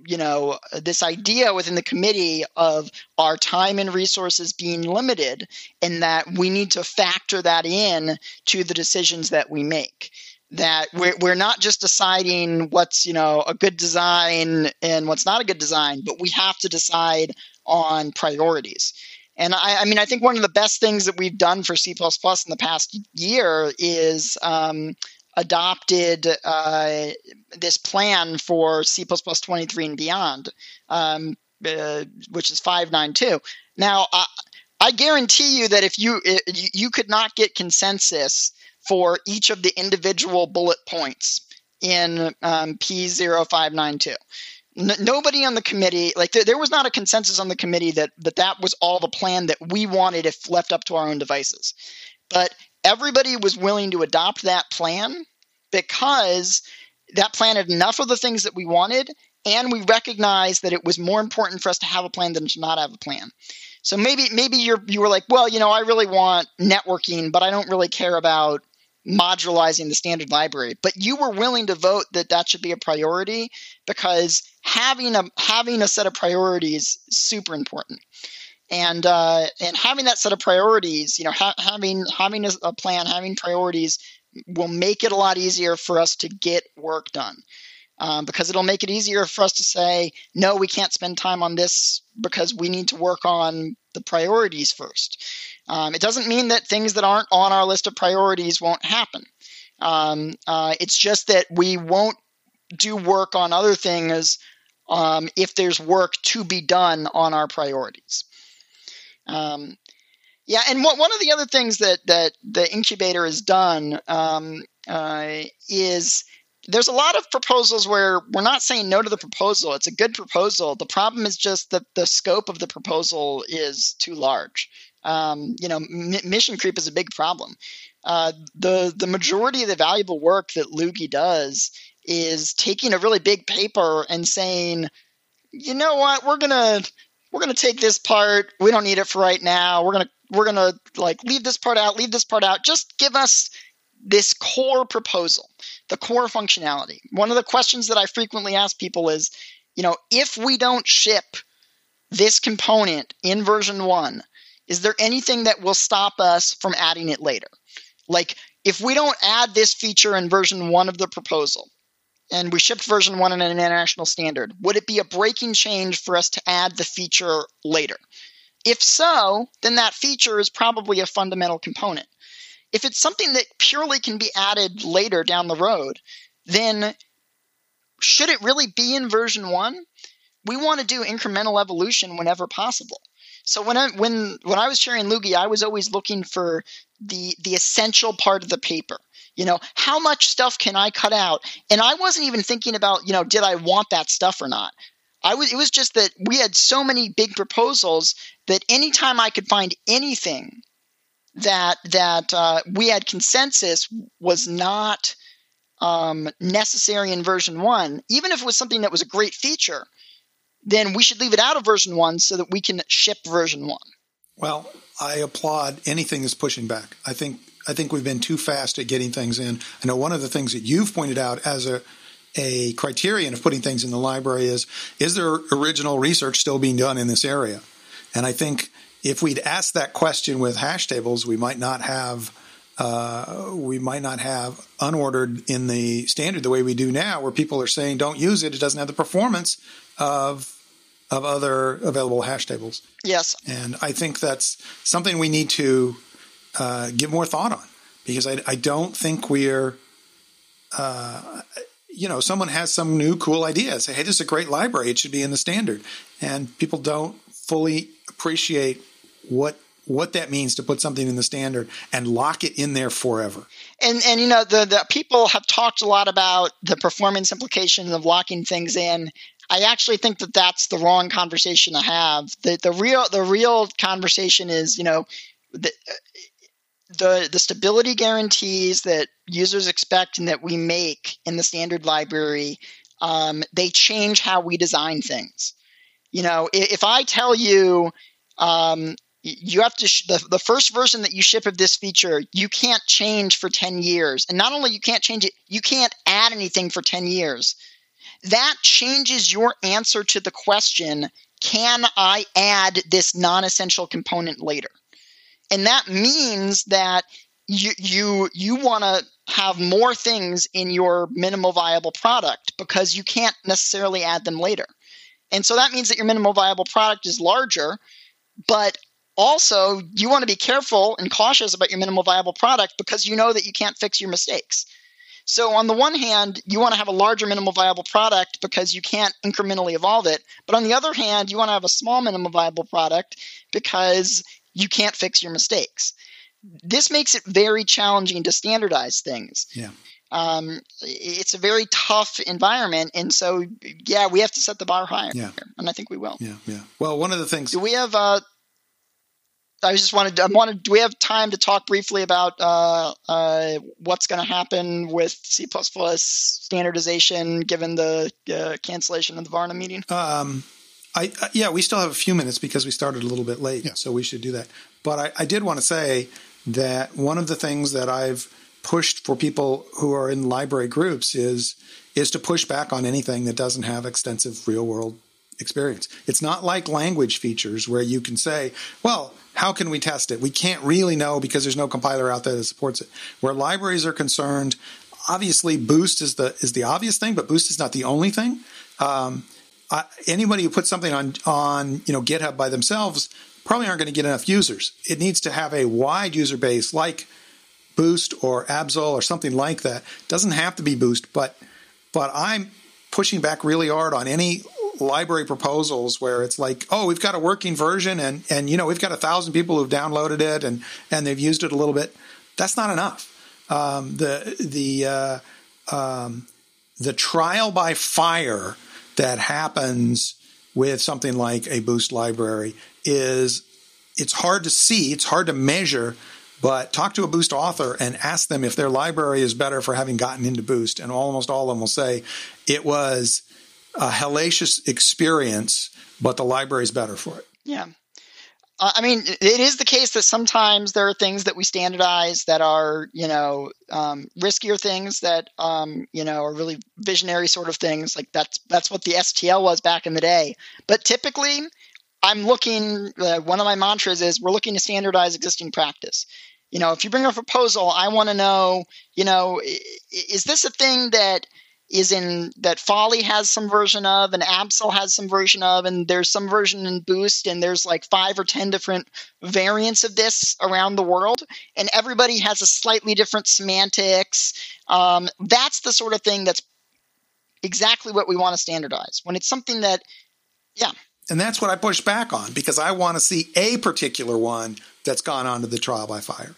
you know, this idea within the committee of our time and resources being limited, and that we need to factor that in to the decisions that we make. That we're, we're not just deciding what's you know a good design and what's not a good design, but we have to decide on priorities. And I, I, mean, I think one of the best things that we've done for C in the past year is um, adopted uh, this plan for C 23 and beyond, um, uh, which is 592. Now, I, I guarantee you that if you you could not get consensus for each of the individual bullet points in um, P0592 nobody on the committee like there, there was not a consensus on the committee that, that that was all the plan that we wanted if left up to our own devices but everybody was willing to adopt that plan because that plan had enough of the things that we wanted and we recognized that it was more important for us to have a plan than to not have a plan. So maybe maybe you're you were like well you know i really want networking but i don't really care about modularizing the standard library. But you were willing to vote that that should be a priority because having a having a set of priorities is super important and uh, and having that set of priorities you know ha- having having a, plan having priorities will make it a lot easier for us to get work done. Um, because it'll make it easier for us to say no we can't spend time on this because we need to work on the priorities first. Um, it doesn't mean that things that aren't on our list of priorities won't happen. Um, uh, it's just that we won't do work on other things um, if there's work to be done on our priorities. Um, yeah, and one, one of the other things that that the incubator has done um, uh, is there's a lot of proposals where we're not saying no to the proposal. It's a good proposal. The problem is just that the scope of the proposal is too large. Um, you know, m- mission creep is a big problem. Uh, the the majority of the valuable work that Loogie does is taking a really big paper and saying, you know what, we're gonna we're gonna take this part. We don't need it for right now. We're gonna we're gonna like leave this part out, leave this part out. Just give us this core proposal, the core functionality. One of the questions that I frequently ask people is, you know, if we don't ship this component in version one, is there anything that will stop us from adding it later? Like, if we don't add this feature in version one of the proposal, and we shipped version one in an international standard, would it be a breaking change for us to add the feature later? If so, then that feature is probably a fundamental component. If it's something that purely can be added later down the road, then should it really be in version one? We want to do incremental evolution whenever possible. So when I when when I was sharing Loogie, I was always looking for the the essential part of the paper. You know, how much stuff can I cut out? And I wasn't even thinking about, you know, did I want that stuff or not? I was it was just that we had so many big proposals that anytime I could find anything that that uh, we had consensus was not um, necessary in version one, even if it was something that was a great feature, then we should leave it out of version one so that we can ship version one. Well, I applaud anything that's pushing back. I think I think we've been too fast at getting things in. I know one of the things that you've pointed out as a a criterion of putting things in the library is is there original research still being done in this area? And I think if we'd asked that question with hash tables, we might not have uh, we might not have unordered in the standard the way we do now, where people are saying don't use it; it doesn't have the performance of of other available hash tables. Yes, and I think that's something we need to uh, give more thought on because I, I don't think we're, uh, you know, someone has some new cool idea. Say, hey, this is a great library. It should be in the standard. And people don't fully appreciate what what that means to put something in the standard and lock it in there forever. And and you know the the people have talked a lot about the performance implications of locking things in. I actually think that that's the wrong conversation to have. The the real the real conversation is you know the the the stability guarantees that users expect and that we make in the standard library um, they change how we design things. You know, if, if I tell you um, you have to sh- the, the first version that you ship of this feature you can't change for 10 years. And not only you can't change it you can't add anything for 10 years. That changes your answer to the question can i add this non-essential component later and that means that you you you want to have more things in your minimal viable product because you can't necessarily add them later and so that means that your minimal viable product is larger but also you want to be careful and cautious about your minimal viable product because you know that you can't fix your mistakes. So on the one hand, you want to have a larger minimal viable product because you can't incrementally evolve it. But on the other hand, you want to have a small minimal viable product because you can't fix your mistakes. This makes it very challenging to standardize things. Yeah. Um, it's a very tough environment, and so yeah, we have to set the bar higher. Yeah. and I think we will. Yeah, yeah. Well, one of the things Do we have uh, I just wanted I wanted do we have time to talk briefly about uh, uh, what's going to happen with C++ standardization given the uh, cancellation of the Varna meeting? Um, I, uh, yeah, we still have a few minutes because we started a little bit late, Yeah. so we should do that. But I, I did want to say that one of the things that I've pushed for people who are in library groups is is to push back on anything that doesn't have extensive real world experience. It's not like language features where you can say, well, how can we test it? We can't really know because there's no compiler out there that supports it. Where libraries are concerned, obviously Boost is the is the obvious thing, but Boost is not the only thing. Um, I, anybody who puts something on on you know GitHub by themselves probably aren't going to get enough users. It needs to have a wide user base like Boost or Abseil or something like that. Doesn't have to be Boost, but but I'm pushing back really hard on any library proposals where it's like, oh, we've got a working version and and you know we've got a thousand people who've downloaded it and and they've used it a little bit. That's not enough. Um, the the uh, um, the trial by fire that happens with something like a boost library is it's hard to see, it's hard to measure, but talk to a boost author and ask them if their library is better for having gotten into boost and almost all of them will say it was a hellacious experience, but the library is better for it. Yeah. Uh, I mean, it is the case that sometimes there are things that we standardize that are, you know, um, riskier things that, um, you know, are really visionary sort of things. Like that's that's what the STL was back in the day. But typically, I'm looking. Uh, one of my mantras is we're looking to standardize existing practice. You know, if you bring a proposal, I want to know, you know, is this a thing that is in that Folly has some version of, and Abseil has some version of, and there's some version in Boost, and there's like five or ten different variants of this around the world, and everybody has a slightly different semantics. Um, that's the sort of thing that's exactly what we want to standardize. When it's something that, yeah, And that's what I push back on because I want to see a particular one that's gone on to the trial by fire.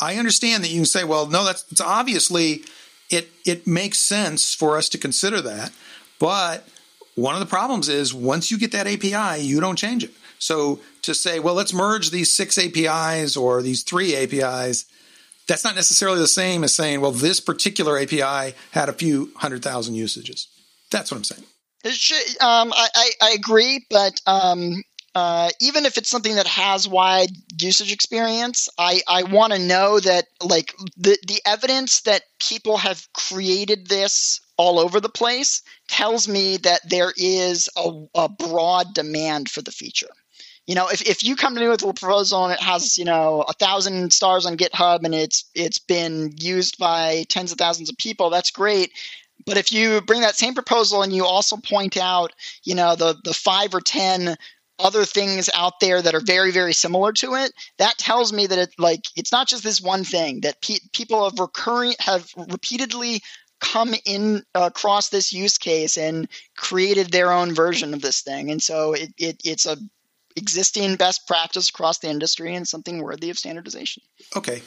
I understand that you can say, well, no, that's it's obviously it it makes sense for us to consider that, but one of the problems is once you get that API, you don't change it. So to say, well, let's merge these six APIs or these three APIs, that's not necessarily the same as saying, well, this particular API had a few hundred thousand usages. That's what I'm saying. Um, I, I, agree, but um, uh, even if it's something that has wide usage experience, I, I want to know that like the, the evidence that people have created this all over the place tells me that there is a, a broad demand for the feature. You know, if, if you come to me with a proposal and it has, you know, a thousand stars on GitHub and it's it's been used by tens of thousands of people, that's great. But if you bring that same proposal and you also point out, you know, the the five or ten other things out there that are very very similar to it, that tells me that it like it's not just this one thing that pe- people have recurring have repeatedly come in uh, across this use case and created their own version of this thing, and so it, it it's a existing best practice across the industry and something worthy of standardization. Okay,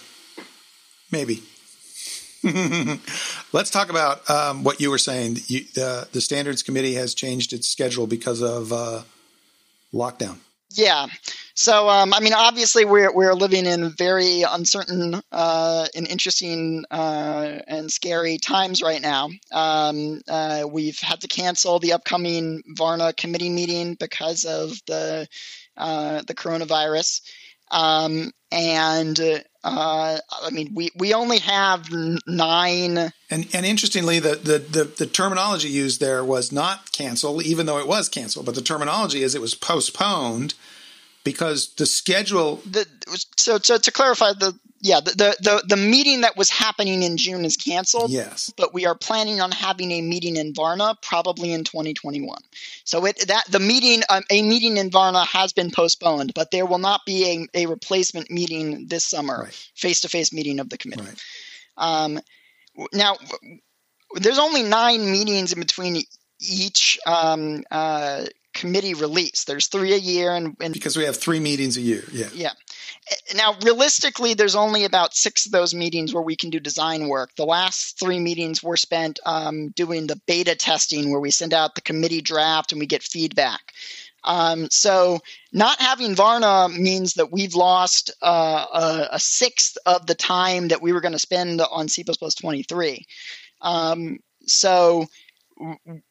maybe. Let's talk about um, what you were saying. You, the the standards committee has changed its schedule because of uh, lockdown. Yeah. So, um, I mean, obviously, we're we're living in very uncertain uh, and interesting uh, and scary times right now. Um, uh, we've had to cancel the upcoming Varna committee meeting because of the uh, the coronavirus. Um, and uh, I mean, we, we only have nine. And and interestingly, the, the, the, the, terminology used there was not cancel, even though it was canceled. But the terminology is it was postponed because the schedule. The, so, so to clarify, the yeah, the, the, the the meeting that was happening in June is canceled. Yes, but we are planning on having a meeting in Varna probably in 2021. So it that the meeting um, a meeting in Varna has been postponed, but there will not be a, a replacement meeting this summer, face to face meeting of the committee. Right. Um, now, there's only nine meetings in between each um, uh, committee release. There's three a year, and, and, because we have three meetings a year. Yeah. Yeah. Now, realistically, there's only about six of those meetings where we can do design work. The last three meetings were spent um, doing the beta testing, where we send out the committee draft and we get feedback. Um, so, not having Varna means that we've lost uh, a, a, sixth of the time that we were going to spend on C 23. Um, so,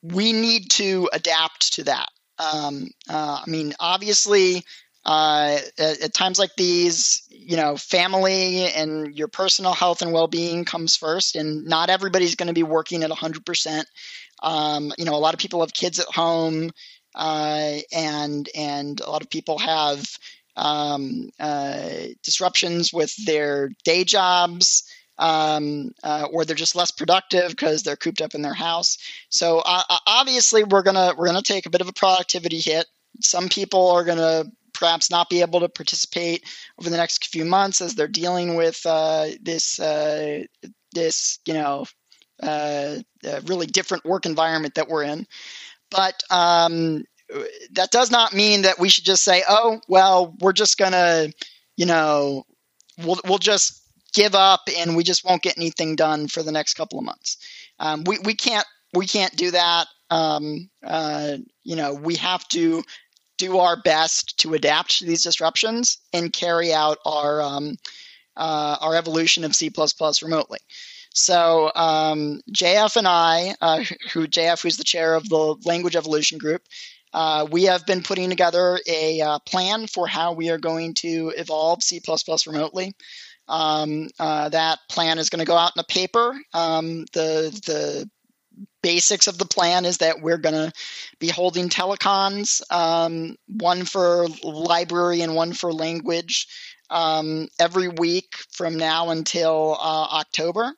we need to adapt to that. Um, uh, I mean, obviously, uh, at, at, times like these, you know, family and your personal health and well being comes first, and not everybody's going to be working at 100%. Um, you know, a lot of people have kids at home, uh, and and a lot of people have um, uh, disruptions with their day jobs. Um, uh, or they're just less productive because they're cooped up in their house. So uh, obviously, we're gonna we're gonna take a bit of a productivity hit. Some people are gonna perhaps not be able to participate over the next few months as they're dealing with uh, this uh, this you know uh, really different work environment that we're in. But um, that does not mean that we should just say, "Oh, well, we're just gonna, you know, we'll we'll just give up and we just won't get anything done for the next couple of months." Um, we we can't we can't do that. Um, uh, you know, we have to do our best to adapt to these disruptions and carry out our um, uh, our evolution of C++ remotely. So um, JF and I, uh, who JF, who's the chair of the Language Evolution Group, uh, we have been putting together a uh, plan for how we are going to evolve C++ remotely. Um, uh, that plan is going to go out in a paper. Um, the the basics of the plan is that we're going to be holding telecons, um, one for library and one for language, um, every week from now until uh, October.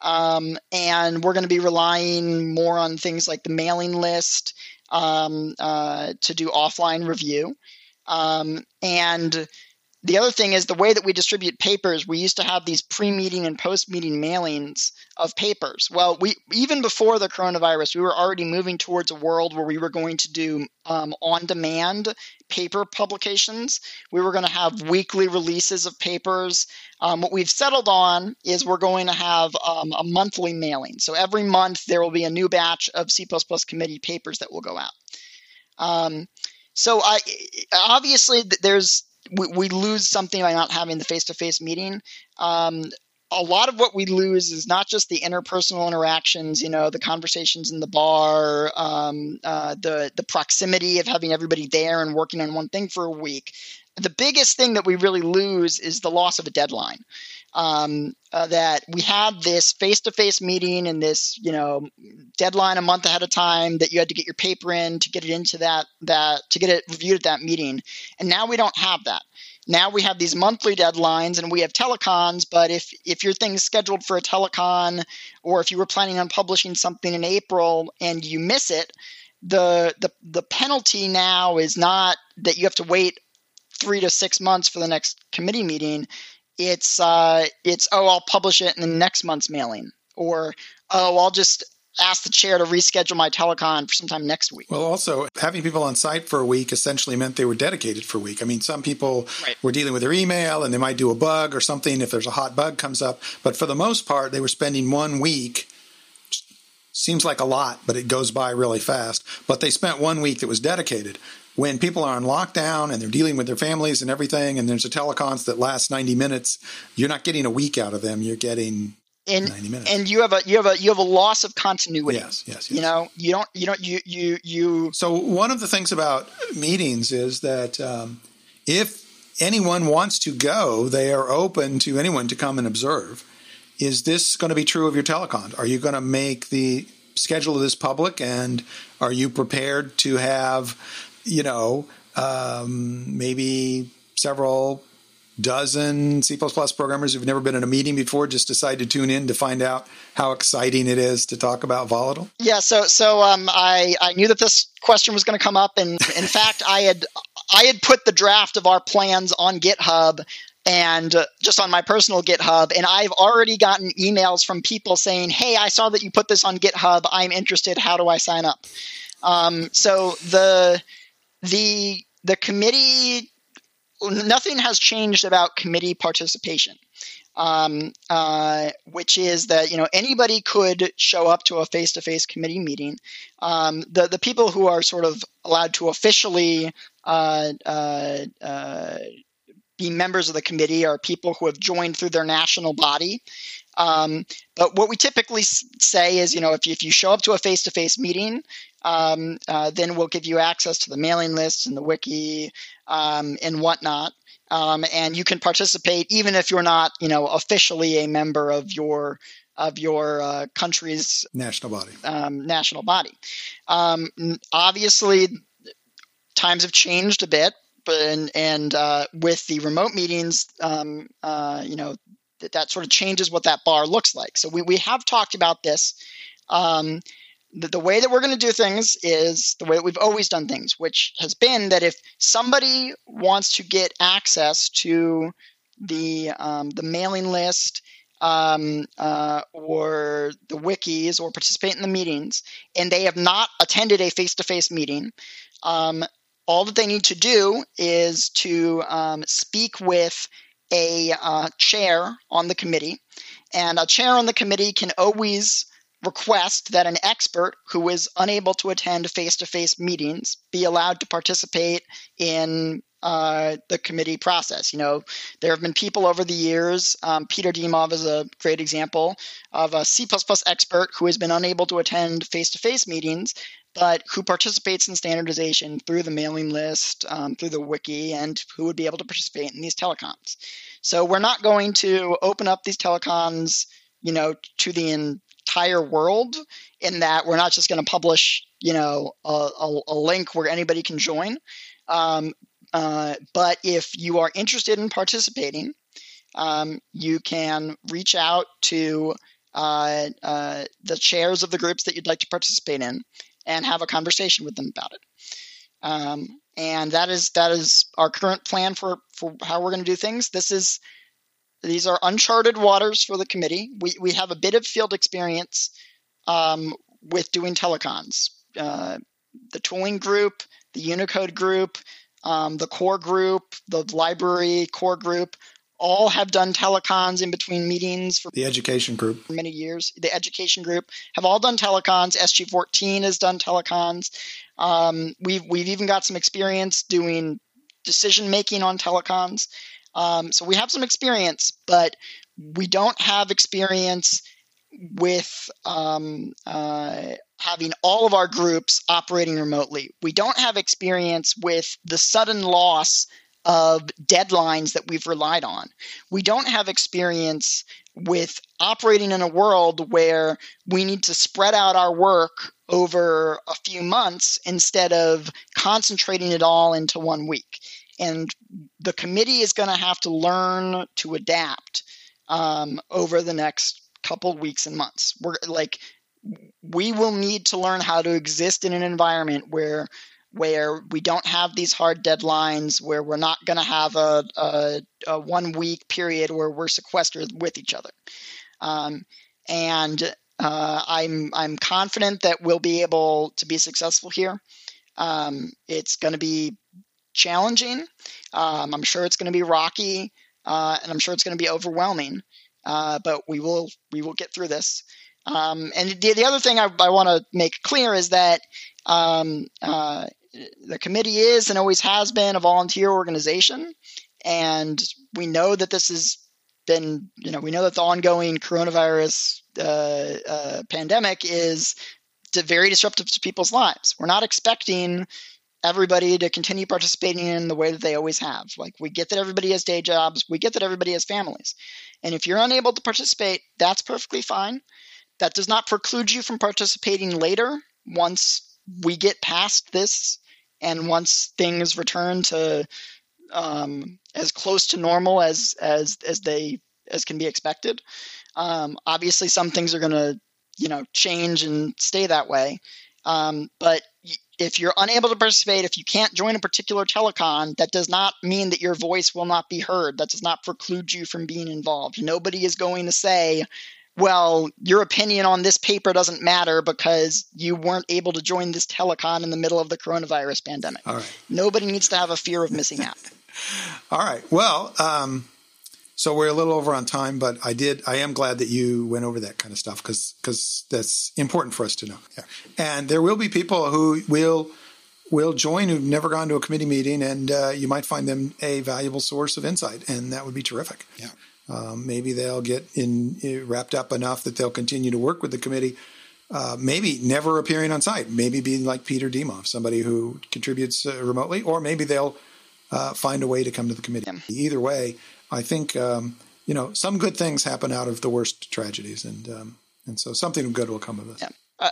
Um, and we're going to be relying more on things like the mailing list um, uh, to do offline review. And the other thing is the way that we distribute papers. We used to have these pre-meeting and post-meeting mailings of papers. Well, we even before the coronavirus, we were already moving towards a world where we were going to do um, on-demand paper publications. We were going to have weekly releases of papers. Um, what we've settled on is we're going to have um, a monthly mailing. So every month there will be a new batch of C++ committee papers that will go out. Um, so I obviously there's we, we lose something by not having the face-to-face meeting. Um, a lot of what we lose is not just the interpersonal interactions, you know, the conversations in the bar, um, uh, the the proximity of having everybody there and working on one thing for a week. The biggest thing that we really lose is the loss of a deadline um, uh, that we had this face-to-face meeting and this you know deadline a month ahead of time that you had to get your paper in to get it into that that to get it reviewed at that meeting. And now we don't have that. Now we have these monthly deadlines and we have telecons but if if your thing is scheduled for a telecon or if you were planning on publishing something in april and you miss it the the the penalty now is not that you have to wait three to six months for the next committee meeting it's uh, it's oh I'll publish it in the next month's mailing, or oh I'll just ask the chair to reschedule my telecon for sometime next week. Well, also having people on site for a week essentially meant they were dedicated for a week. I mean, some people right. were dealing with their email and they might do a bug or something if there's a hot bug comes up. But for the most part, they were spending one week. Seems like a lot, but it goes by really fast. But they spent one week that was dedicated. When people are on lockdown and they're dealing with their families and everything, and there's a telecons that lasts 90 minutes, you're not getting a week out of them. You're getting and and you have a you have a you have a loss of continuity. Yes, yes, yes. You know, you don't you don't you you you. So one of the things about meetings is that um, if anyone wants to go, they are open to anyone to come and observe. Is this going to be true of your telecon? Are you going to make the schedule of this public, and are you prepared to have, you know, um, maybe several dozen C++ programmers who've never been in a meeting before just decide to tune in to find out how exciting it is to talk about volatile? Yeah, so so um, I I knew that this question was going to come up, and in fact, I had I had put the draft of our plans on GitHub and uh, just on my personal GitHub, and I've already gotten emails from people saying, "Hey, I saw that you put this on GitHub. I'm interested. How do I sign up?" Um, so the the the committee nothing has changed about committee participation. Um, uh, which is that you know anybody could show up to a face-to-face committee meeting. Um, the the people who are sort of allowed to officially uh, uh, uh be members of the committee are people who have joined through their national body. Um, but what we typically say is, you know, if you, if you show up to a face-to-face meeting, um, uh, then we'll give you access to the mailing lists and the wiki um, and whatnot. Um, and you can participate even if you're not, you know, officially a member of your of your uh, country's national body. Um, national body. Um, obviously, times have changed a bit, but and, and uh, with the remote meetings, um, uh, you know, that, that sort of changes what that bar looks like. So we we have talked about this. Um, the, the way that we're going to do things is the way that we've always done things, which has been that if somebody wants to get access to the um, the mailing list um, uh, or the wikis or participate in the meetings, and they have not attended a face to face meeting, um, all that they need to do is to um, speak with a uh, chair on the committee. And a chair on the committee can always request that an expert who is unable to attend face to face meetings be allowed to participate in uh, the committee process. You know, there have been people over the years. Um, Peter Dimov is a great example of a C expert who has been unable to attend face to face meetings, but who participates in standardization through the mailing list, um, through the wiki, and who would be able to participate in these telecons. So we're not going to open up these telecons, you know, to the entire world in that we're not just going to publish, you know, a, a, a, link where anybody can join. Um, uh, but if you are interested in participating, um, you can reach out to uh, uh, the chairs of the groups that you'd like to participate in and have a conversation with them about it. Um, and that is that is our current plan for for how we're going to do things. This is these are uncharted waters for the committee. We we have a bit of field experience um, with doing telecons. Uh, the tooling group, the Unicode group, um, the core group, the library core group, all have done telecons in between meetings for the education group for many years. The education group have all done telecons. SG14 has done telecons. Um, we've we've even got some experience doing decision making on telecons. Um, so we have some experience, but we don't have experience with um, uh, having all of our groups operating remotely. We don't have experience with the sudden loss of deadlines that we've relied on. We don't have experience with operating in a world where we need to spread out our work over a few months instead of concentrating it all into one week. And the committee is going to have to learn to adapt um, over the next couple weeks and months. We're like, we will need to learn how to exist in an environment where where we don't have these hard deadlines, where we're not going to have a, a, a, one week period where we're sequestered with each other. Um, and uh, I'm I'm confident that we'll be able to be successful here. Um, it's going to be challenging. Um, I'm sure it's going to be rocky, uh, and I'm sure it's going to be overwhelming. Uh, but we will we will get through this. Um, and the, the, other thing I, I want to make clear is that um, uh, the committee is and always has been a volunteer organization, and we know that this has been you know we know that the ongoing coronavirus uh, uh, pandemic is very disruptive to people's lives. We're not expecting everybody to continue participating in the way that they always have. Like we get that everybody has day jobs, we get that everybody has families. And if you're unable to participate, that's perfectly fine. That does not preclude you from participating later once we get past this and once things return to um, as close to normal as as as they as can be expected. Um, obviously, some things are going to you know change and stay that way. Um, but if you're unable to participate, if you can't join a particular telecon, that does not mean that your voice will not be heard. That does not preclude you from being involved. Nobody is going to say, well, your opinion on this paper doesn't matter because you weren't able to join this telecon in the middle of the coronavirus pandemic. All right. Nobody needs to have a fear of missing out. All right. Well, um, so we're a little over on time, but I did. I am glad that you went over that kind of stuff because because that's important for us to know. Yeah. And there will be people who will will join who've never gone to a committee meeting, and uh, you might find them a valuable source of insight, and that would be terrific. Yeah. Um, maybe they'll get in uh, wrapped up enough that they'll continue to work with the committee. Uh, maybe never appearing on site. Maybe being like Peter Dimov, somebody who contributes uh, remotely, or maybe they'll uh, find a way to come to the committee. Either way, I think um, you know some good things happen out of the worst tragedies, and um, and so something good will come of this. Yeah. Uh,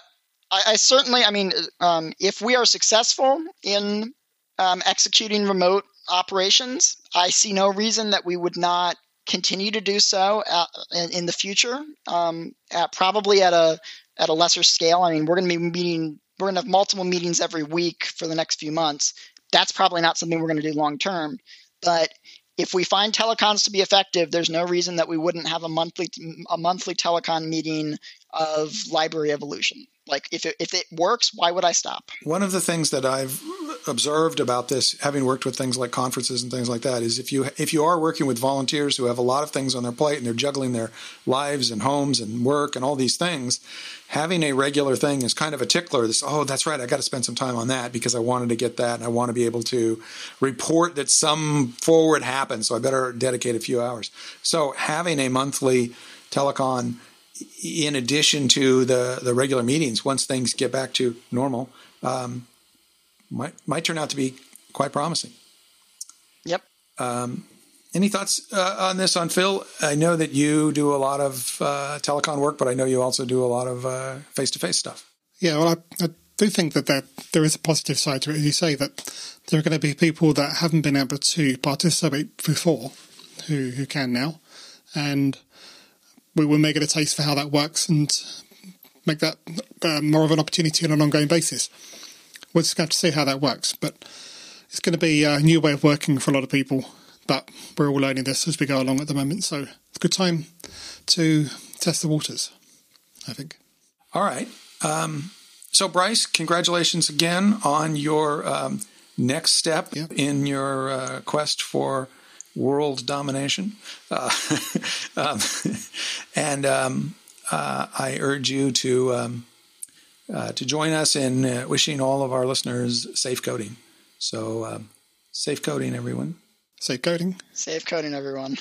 I, I, certainly, I mean, um, if we are successful in um, executing remote operations, I see no reason that we would not continue to do so at, in, in, the future, um, at probably at a at a lesser scale. I mean, we're going to be meeting, we're going to have multiple meetings every week for the next few months. That's probably not something we're going to do long term. But if we find telecons to be effective, there's no reason that we wouldn't have a monthly a monthly telecon meeting of library evolution. Like if it, if it works, why would I stop? One of the things that I've observed about this, having worked with things like conferences and things like that, is if you if you are working with volunteers who have a lot of things on their plate and they're juggling their lives and homes and work and all these things, having a regular thing is kind of a tickler. This, oh, that's right, I got to spend some time on that because I wanted to get that and I want to be able to report that some forward happened, so I better dedicate a few hours. So having a monthly telecon in addition to the the regular meetings, once things get back to normal. Um, might might turn out to be quite promising. Yep. Um, any thoughts uh, on this on Phil? I know that you do a lot of uh, telecon work, but I know you also do a lot of face to face stuff. Yeah, well, I, I do think that there, there is a positive side to it. As you say, that there are going to be people that haven't been able to participate before who, who can now. And we will make it a taste for how that works and make that uh, more of an opportunity on an ongoing basis we're just going to see how that works. But it's going to be a new way of working for a lot of people. But we're all learning this as we go along at the moment. So it's a good time to test the waters, I think. All right. Um, so, Bryce, congratulations again on your um, next step in your uh, quest for world domination. Uh, um, and um, uh, I urge you to um, uh, to join us in uh, wishing all of our listeners safe coding. So, um, safe coding, everyone. Safe coding. Safe coding, everyone.